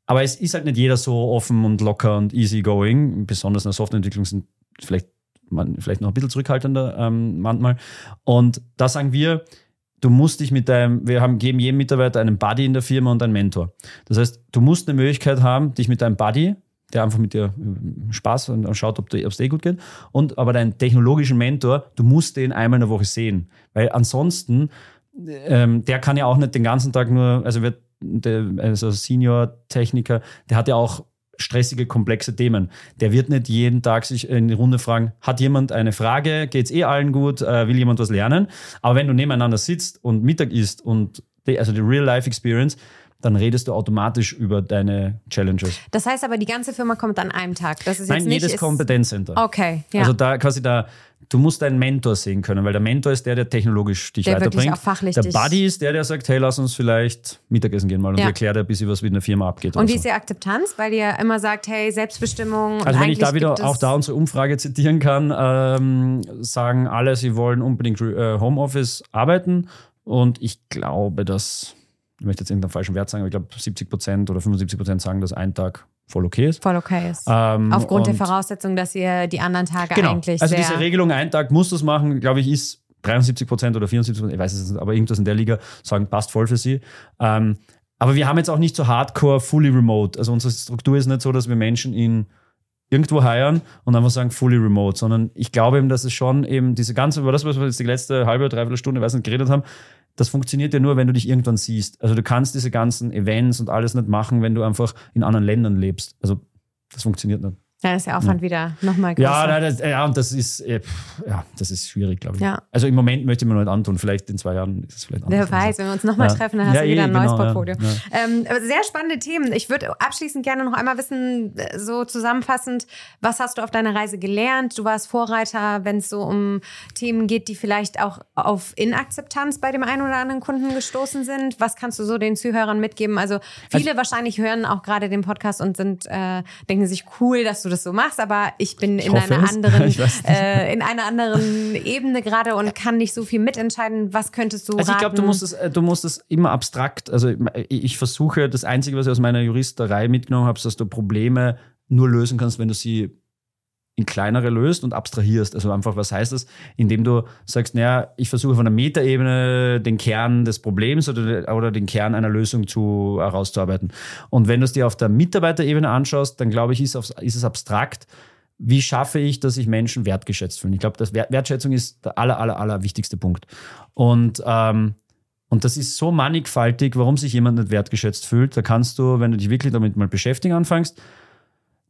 Aber es ist halt nicht jeder so offen und locker und easygoing, besonders in der Softwareentwicklung sind vielleicht, man, vielleicht noch ein bisschen zurückhaltender ähm, manchmal. Und da sagen wir, du musst dich mit deinem, wir haben, geben jedem Mitarbeiter einen Buddy in der Firma und einen Mentor. Das heißt, du musst eine Möglichkeit haben, dich mit deinem Buddy, der einfach mit dir äh, Spaß und schaut, ob es dir gut geht, und aber deinen technologischen Mentor, du musst den einmal in der Woche sehen. Weil ansonsten, ähm, der kann ja auch nicht den ganzen Tag nur, also wird der, also Senior-Techniker, der hat ja auch stressige, komplexe Themen. Der wird nicht jeden Tag sich in die Runde fragen, hat jemand eine Frage, geht es eh allen gut, äh, will jemand was lernen? Aber wenn du nebeneinander sitzt und Mittag isst und die, also die Real-Life-Experience, dann redest du automatisch über deine Challenges. Das heißt aber, die ganze Firma kommt an einem Tag. Das ist Nein, jetzt nicht, jedes Kompetenzcenter. Okay, ja. Also da quasi da, du musst deinen Mentor sehen können, weil der Mentor ist der, der technologisch dich der weiterbringt. Auch fachlich der Buddy ist der, der sagt, hey, lass uns vielleicht Mittagessen gehen mal und ja. erklärt ein bisschen, was mit einer Firma abgeht. Und wie so. ist die Akzeptanz? Weil ihr immer sagt, hey, Selbstbestimmung. Also wenn ich da wieder auch da unsere Umfrage zitieren kann, ähm, sagen alle, sie wollen unbedingt äh, Homeoffice arbeiten und ich glaube, dass ich möchte jetzt irgendeinen falschen Wert sagen, aber ich glaube 70 Prozent oder 75 Prozent sagen, dass ein Tag voll okay ist. Voll okay ist. Ähm, Aufgrund der Voraussetzung, dass ihr die anderen Tage genau. eigentlich. Also diese Regelung, ein Tag muss das machen, glaube ich, ist 73 Prozent oder 74 Prozent, ich weiß es nicht, aber irgendwas in der Liga sagen, passt voll für sie. Ähm, aber wir haben jetzt auch nicht so hardcore, fully remote. Also unsere Struktur ist nicht so, dass wir Menschen in irgendwo heiern und einfach sagen fully remote, sondern ich glaube eben, dass es schon eben diese ganze, über das, was wir jetzt die letzte halbe, dreiviertel Stunde, weiß nicht, geredet haben, das funktioniert ja nur, wenn du dich irgendwann siehst. Also du kannst diese ganzen Events und alles nicht machen, wenn du einfach in anderen Ländern lebst. Also das funktioniert nicht. Dann ist der Aufwand ja. wieder nochmal größer. Ja, das, ja, und das ist, äh, ja, das ist schwierig, glaube ich. Ja. Also im Moment möchte mir noch nicht antun. Vielleicht in zwei Jahren ist es vielleicht anders. Wer weiß, wenn wir uns nochmal ja. treffen, dann hast ja, du wieder eh, ein neues genau, Portfolio. Ähm, sehr spannende Themen. Ich würde abschließend gerne noch einmal wissen, äh, so zusammenfassend, was hast du auf deiner Reise gelernt? Du warst Vorreiter, wenn es so um Themen geht, die vielleicht auch auf Inakzeptanz bei dem einen oder anderen Kunden gestoßen sind. Was kannst du so den Zuhörern mitgeben? Also viele also, wahrscheinlich hören auch gerade den Podcast und sind, äh, denken sich cool, dass du das so machst, aber ich bin ich in einer anderen, äh, in einer anderen Ebene gerade und kann nicht so viel mitentscheiden. Was könntest du Also ich glaube, du musst es, äh, du musst es immer abstrakt. Also ich versuche, das Einzige, was ich aus meiner Juristerei mitgenommen habe, ist, dass du Probleme nur lösen kannst, wenn du sie in kleinere löst und abstrahierst. Also einfach, was heißt das? Indem du sagst, naja, ich versuche von der Metaebene den Kern des Problems oder, oder den Kern einer Lösung zu, herauszuarbeiten. Und wenn du es dir auf der Mitarbeiterebene anschaust, dann glaube ich, ist, auf, ist es abstrakt. Wie schaffe ich, dass sich Menschen wertgeschätzt fühlen? Ich glaube, das Wertschätzung ist der aller, aller, aller wichtigste Punkt. Und, ähm, und das ist so mannigfaltig, warum sich jemand nicht wertgeschätzt fühlt. Da kannst du, wenn du dich wirklich damit mal beschäftigen anfängst,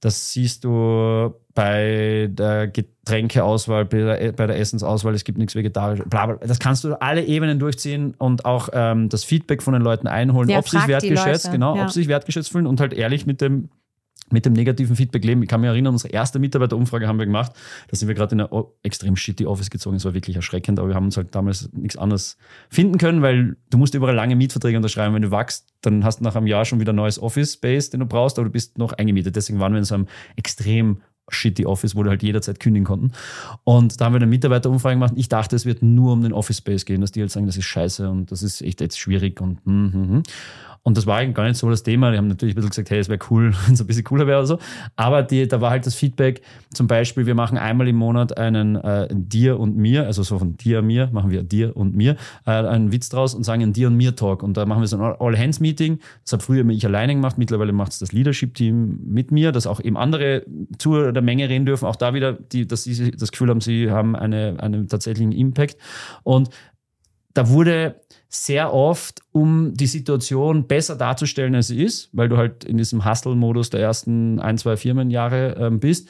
das siehst du bei der Getränkeauswahl, bei der, Essensauswahl, es gibt nichts Vegetarisches, bla, bla. Das kannst du alle Ebenen durchziehen und auch ähm, das Feedback von den Leuten einholen, ja, ob sie sich wertgeschätzt, genau, ja. ob sie sich wertgeschätzt fühlen und halt ehrlich mit dem mit dem negativen Feedback leben. Ich kann mich erinnern, unsere erste Mitarbeiterumfrage haben wir gemacht. Da sind wir gerade in ein extrem shitty Office gezogen. Es war wirklich erschreckend, aber wir haben uns halt damals nichts anderes finden können, weil du musst überall lange Mietverträge unterschreiben. Wenn du wachst, dann hast du nach einem Jahr schon wieder ein neues Office Space, den du brauchst, aber du bist noch eingemietet. Deswegen waren wir in so einem extrem shitty Office, wo du halt jederzeit kündigen konnten. Und da haben wir eine Mitarbeiterumfrage gemacht. Ich dachte, es wird nur um den Office Space gehen, dass die halt sagen, das ist scheiße und das ist echt jetzt schwierig und mm, mm, mm. Und das war eigentlich gar nicht so das Thema. Die haben natürlich ein bisschen gesagt, hey, es wäre cool, wenn es ein bisschen cooler wäre oder so. Aber die, da war halt das Feedback, zum Beispiel, wir machen einmal im Monat einen äh, Dir und mir, also so von Dir, mir, machen wir Dir und mir, äh, einen Witz draus und sagen einen Dir und mir Talk. Und da machen wir so ein All-Hands-Meeting. Das habe früher ich alleine gemacht. Mittlerweile macht es das Leadership-Team mit mir, dass auch eben andere zu der Menge reden dürfen. Auch da wieder, die, dass sie das Gefühl haben, sie haben eine, einen tatsächlichen Impact. Und da wurde sehr oft, um die Situation besser darzustellen, als sie ist, weil du halt in diesem Hustle-Modus der ersten ein, zwei Firmenjahre ähm, bist,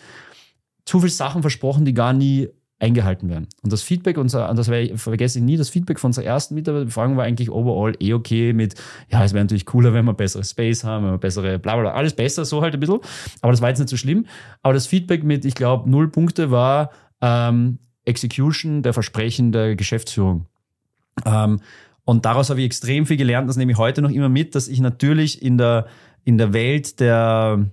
zu viele Sachen versprochen, die gar nie eingehalten werden. Und das Feedback unserer, und das vergesse ich nie, das Feedback von unserer ersten Mitarbeiterbefragung war eigentlich overall eh okay mit, ja, es wäre natürlich cooler, wenn wir bessere Space haben, wenn wir bessere, bla, bla, alles besser, so halt ein bisschen. Aber das war jetzt nicht so schlimm. Aber das Feedback mit, ich glaube, null Punkte war ähm, Execution der Versprechen der Geschäftsführung. Ähm, und daraus habe ich extrem viel gelernt, das nehme ich heute noch immer mit, dass ich natürlich in der, in der Welt der,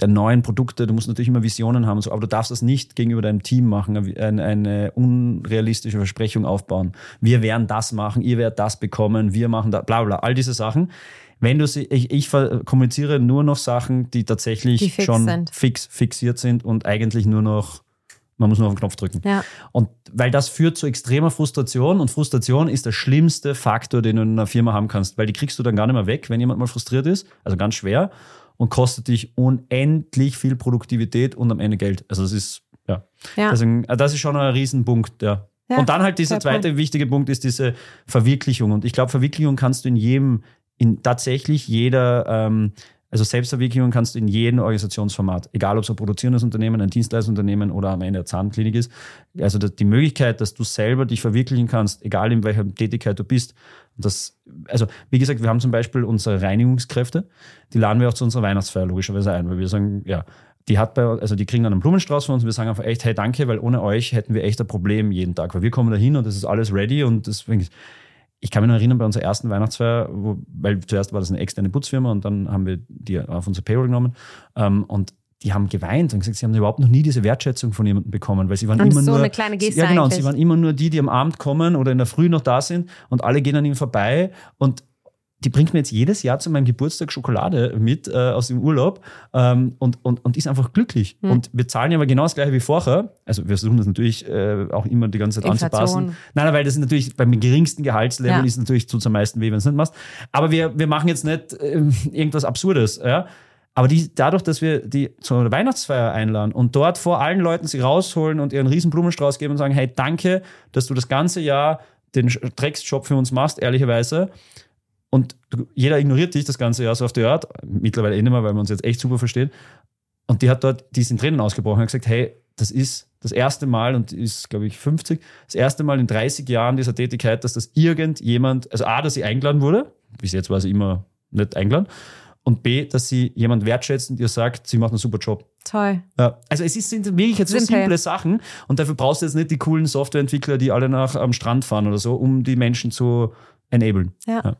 der neuen Produkte, du musst natürlich immer Visionen haben, so, aber du darfst das nicht gegenüber deinem Team machen, eine, eine unrealistische Versprechung aufbauen. Wir werden das machen, ihr werdet das bekommen, wir machen da, bla bla, all diese Sachen. Wenn du sie, ich, ich kommuniziere nur noch Sachen, die tatsächlich die fix schon sind. fix fixiert sind und eigentlich nur noch man muss nur auf den Knopf drücken. Ja. Und weil das führt zu extremer Frustration und Frustration ist der schlimmste Faktor, den du in einer Firma haben kannst, weil die kriegst du dann gar nicht mehr weg, wenn jemand mal frustriert ist, also ganz schwer und kostet dich unendlich viel Produktivität und am Ende Geld. Also das ist, ja. ja. Deswegen, äh, das ist schon ein Riesenpunkt, ja. ja und dann halt dieser zweite Punkt. wichtige Punkt ist diese Verwirklichung. Und ich glaube, Verwirklichung kannst du in jedem, in tatsächlich jeder ähm, also Selbstverwirklichung kannst du in jedem Organisationsformat, egal ob es ein produzierendes Unternehmen, ein Dienstleistungsunternehmen oder am Ende eine Zahnklinik ist. Also die Möglichkeit, dass du selber dich verwirklichen kannst, egal in welcher Tätigkeit du bist. Das, also wie gesagt, wir haben zum Beispiel unsere Reinigungskräfte, die laden wir auch zu unserer Weihnachtsfeier logischerweise ein, weil wir sagen, ja, die hat bei, also die kriegen dann einen Blumenstrauß von uns und wir sagen einfach echt, hey, danke, weil ohne euch hätten wir echt ein Problem jeden Tag, weil wir kommen da hin und das ist alles ready und deswegen ich kann mich noch erinnern, bei unserer ersten Weihnachtsfeier, wo, weil zuerst war das eine externe Putzfirma und dann haben wir die auf unsere Payroll genommen. Ähm, und die haben geweint und gesagt, sie haben überhaupt noch nie diese Wertschätzung von jemandem bekommen, weil sie waren und immer so nur. Eine kleine Geste ja, genau, und sie waren immer nur die, die am Abend kommen oder in der Früh noch da sind und alle gehen an ihm vorbei und die bringt mir jetzt jedes Jahr zu meinem Geburtstag Schokolade mit äh, aus dem Urlaub ähm, und, und, und ist einfach glücklich. Mhm. Und wir zahlen ja aber genau das gleiche wie vorher. Also wir versuchen das natürlich äh, auch immer die ganze Zeit Inflation. anzupassen. Nein, weil das ist natürlich beim geringsten Gehaltslevel ja. ist natürlich es am meisten weh, wenn es nicht machst. Aber wir, wir machen jetzt nicht äh, irgendwas Absurdes. Ja? Aber die, dadurch, dass wir die zur Weihnachtsfeier einladen und dort vor allen Leuten sie rausholen und ihren riesen Blumenstrauß geben und sagen, hey, danke, dass du das ganze Jahr den Drecksjob für uns machst, ehrlicherweise. Und jeder ignoriert dich das ganze Jahr so auf die Art. Mittlerweile eh nicht mehr, weil wir uns jetzt echt super verstehen. Und die hat dort, die ist in Tränen ausgebrochen und gesagt, hey, das ist das erste Mal und ist, glaube ich, 50, das erste Mal in 30 Jahren dieser Tätigkeit, dass das irgendjemand, also A, dass sie eingeladen wurde, bis jetzt war sie immer nicht eingeladen, und B, dass sie jemand wertschätzt und ihr sagt, sie macht einen super Job. Toll. Ja, also es ist, sind wirklich jetzt so simple Sachen und dafür brauchst du jetzt nicht die coolen Softwareentwickler, die alle nach am Strand fahren oder so, um die Menschen zu enablen. ja. ja.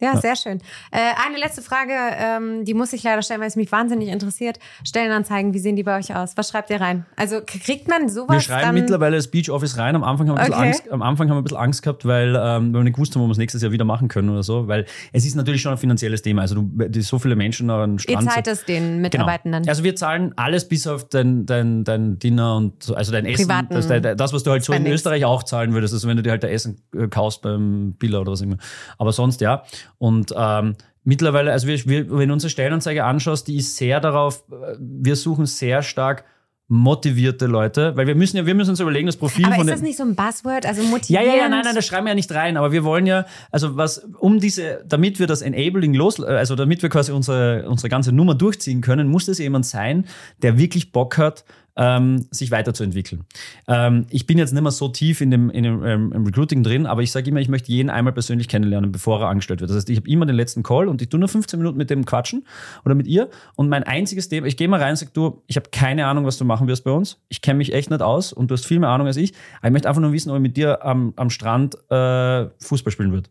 Ja, sehr schön. Äh, eine letzte Frage, ähm, die muss ich leider stellen, weil es mich wahnsinnig interessiert. Stellenanzeigen, wie sehen die bei euch aus? Was schreibt ihr rein? Also kriegt man sowas? Wir schreiben mittlerweile das Beach Office rein. Am Anfang haben wir, ein okay. Angst, am Anfang haben wir ein bisschen Angst gehabt, weil, ähm, wir nicht gewusst haben, ob wir es nächstes Jahr wieder machen können oder so. Weil es ist natürlich schon ein finanzielles Thema. Also du, die, so viele Menschen an Strand. Ihr zahlt es den genau. Mitarbeitenden? Genau. Also wir zahlen alles bis auf dein, dein, dein Dinner und so, also dein Essen. Privaten das, das, was du halt so in Österreich auch zahlen würdest. Also wenn du dir halt dein Essen äh, kaufst beim Biller oder was immer. Aber sonst ja. Und ähm, mittlerweile, also wir, wir, wenn du unsere Stellenanzeige anschaust, die ist sehr darauf, wir suchen sehr stark motivierte Leute, weil wir müssen ja, wir müssen uns überlegen, das Profil aber von ist das nicht so ein Buzzword, also motivieren? Ja, ja, ja, nein, nein, das schreiben wir ja nicht rein, aber wir wollen ja, also was, um diese, damit wir das Enabling los, also damit wir quasi unsere, unsere ganze Nummer durchziehen können, muss das jemand sein, der wirklich Bock hat, ähm, sich weiterzuentwickeln. Ähm, ich bin jetzt nicht mehr so tief in dem, in dem ähm, Recruiting drin, aber ich sage immer, ich möchte jeden einmal persönlich kennenlernen, bevor er angestellt wird. Das heißt, ich habe immer den letzten Call und ich tue nur 15 Minuten mit dem quatschen oder mit ihr. Und mein einziges Thema, ich gehe mal rein und sage, du, ich habe keine Ahnung, was du machen wirst bei uns. Ich kenne mich echt nicht aus und du hast viel mehr Ahnung als ich. Aber ich möchte einfach nur wissen, ob ich mit dir am, am Strand äh, Fußball spielen würde.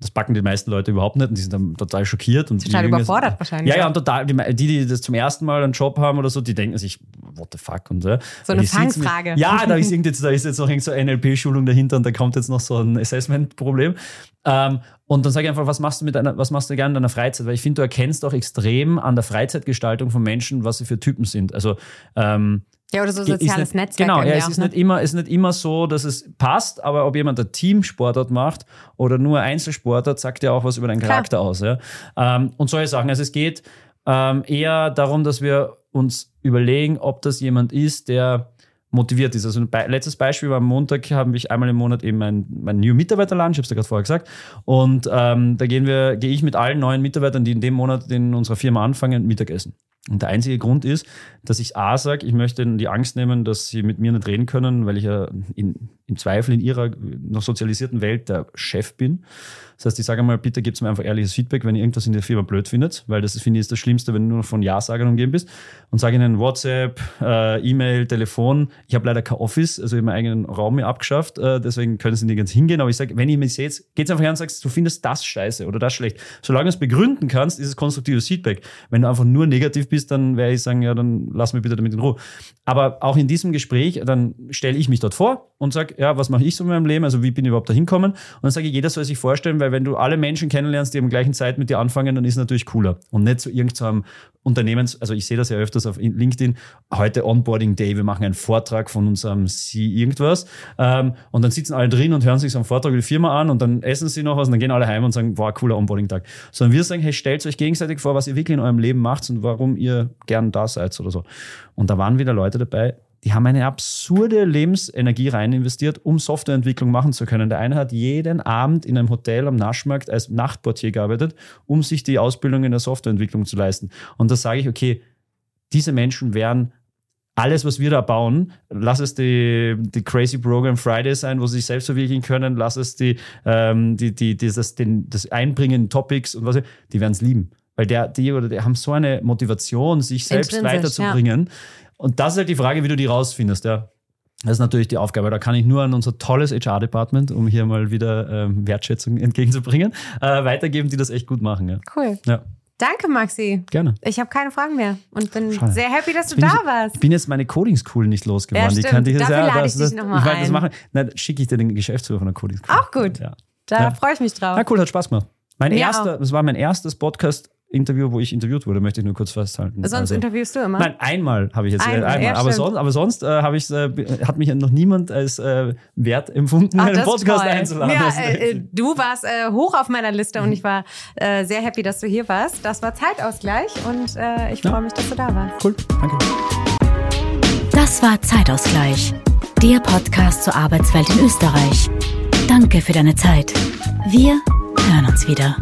Das packen die meisten Leute überhaupt nicht und die sind dann total schockiert. Und total überfordert wahrscheinlich. Ja, ja, und total, die, die das zum ersten Mal einen Job haben oder so, die denken sich, what the fuck? Und, so. so eine Fangfrage. Ja, da ist, jetzt, da ist jetzt noch so eine NLP-Schulung dahinter und da kommt jetzt noch so ein Assessment-Problem. Ähm, und dann sage ich einfach, was machst du mit deiner, was machst du gerne in deiner Freizeit? Weil ich finde, du erkennst auch extrem an der Freizeitgestaltung von Menschen, was sie für Typen sind. Also ähm, ja, oder so soziales nicht, Netzwerk. Genau, ja, es ist, ne? nicht immer, es ist nicht immer so, dass es passt, aber ob jemand ein Teamsportart macht oder nur Einzelsportart, sagt ja auch was über deinen Charakter Klar. aus. Ja? Ähm, und solche Sachen. Also es geht ähm, eher darum, dass wir uns überlegen, ob das jemand ist, der motiviert ist. Also ein Be letztes Beispiel war am Montag, haben wir einmal im Monat eben mein, mein New Mitarbeiter Lunch, ich habe es ja gerade vorher gesagt. Und ähm, da gehen wir, gehe ich mit allen neuen Mitarbeitern, die in dem Monat in unserer Firma anfangen, Mittagessen. Und der einzige Grund ist, dass ich A sage, ich möchte ihnen die Angst nehmen, dass sie mit mir nicht reden können, weil ich ja in, im Zweifel in ihrer noch sozialisierten Welt der Chef bin. Das heißt, ich sage mal, bitte gebt mir einfach ehrliches Feedback, wenn ihr irgendwas in der Firma blöd findet, weil das finde ich ist das Schlimmste, wenn du nur von Ja-Sagern umgeben bist. Und sage ihnen WhatsApp, äh, E-Mail, Telefon. Ich habe leider kein Office, also ich habe meinen eigenen Raum mir abgeschafft, äh, deswegen können sie nicht ganz hingehen. Aber ich sage, wenn ihr mich seht, geht's einfach her und sagst, du findest das scheiße oder das schlecht. Solange du es begründen kannst, ist es konstruktives Feedback. Wenn du einfach nur negativ bist, dann werde ich sagen, ja, dann lass mich bitte damit in Ruhe. Aber auch in diesem Gespräch, dann stelle ich mich dort vor und sage, ja, was mache ich so in meinem Leben? Also wie bin ich überhaupt da hinkommen? Und dann sage ich, jeder soll sich vorstellen, weil wenn du alle Menschen kennenlernst, die am gleichen Zeit mit dir anfangen, dann ist es natürlich cooler. Und nicht zu irgendeinem Unternehmens, also ich sehe das ja öfters auf LinkedIn, heute Onboarding Day, wir machen einen Vortrag von unserem C irgendwas. Ähm, und dann sitzen alle drin und hören sich so einen Vortrag über die Firma an und dann essen sie noch was und dann gehen alle heim und sagen, wow, cooler Onboarding-Tag. Sondern wir sagen, hey, stellt euch gegenseitig vor, was ihr wirklich in eurem Leben macht und warum ihr gern da seid oder so. Und da waren wieder Leute dabei, die haben eine absurde Lebensenergie rein investiert, um Softwareentwicklung machen zu können. Der eine hat jeden Abend in einem Hotel am Naschmarkt als Nachtportier gearbeitet, um sich die Ausbildung in der Softwareentwicklung zu leisten. Und da sage ich, okay, diese Menschen wären alles, was wir da bauen, lass es die, die Crazy Program Friday sein, wo sie sich selbst verwirklichen können, lass es die, ähm, die, die, dieses, den, das Einbringen in Topics und was, die werden es lieben. Weil der, die oder die haben so eine Motivation, sich selbst weiterzubringen. Ja. Und das ist halt die Frage, wie du die rausfindest, ja. Das ist natürlich die Aufgabe. Da kann ich nur an unser tolles HR-Department, um hier mal wieder ähm, Wertschätzung entgegenzubringen, äh, weitergeben, die das echt gut machen. Ja. Cool. Ja. Danke, Maxi. Gerne. Ich habe keine Fragen mehr und bin Schade. sehr happy, dass du da ich, warst. Ich bin jetzt meine Coding-School nicht losgeworden. Ja, die kann ich Dafür ja, lade ich dich nochmal ein. Das machen. Na, schicke ich dir den Geschäftsführer von der Coding-School. Auch gut. Ja. Da ja. freue ich mich drauf. Ja, cool, hat Spaß gemacht. Mein erster, das war mein erstes Podcast Interview, wo ich interviewt wurde, möchte ich nur kurz festhalten. Sonst also, interviewst du immer? Nein, einmal habe ich jetzt einmal. einmal. Ja, aber, sonst, aber sonst äh, habe ich äh, hat mich noch niemand als äh, wert empfunden, Ach, einen Podcast toll. einzuladen. Ja, äh, äh, du warst äh, hoch auf meiner Liste und ich war sehr happy, dass du hier warst. Das war Zeitausgleich und ich freue mich, dass du da warst. Cool, danke. Das war Zeitausgleich, der Podcast zur Arbeitswelt in Österreich. Danke für deine Zeit. Wir hören uns wieder.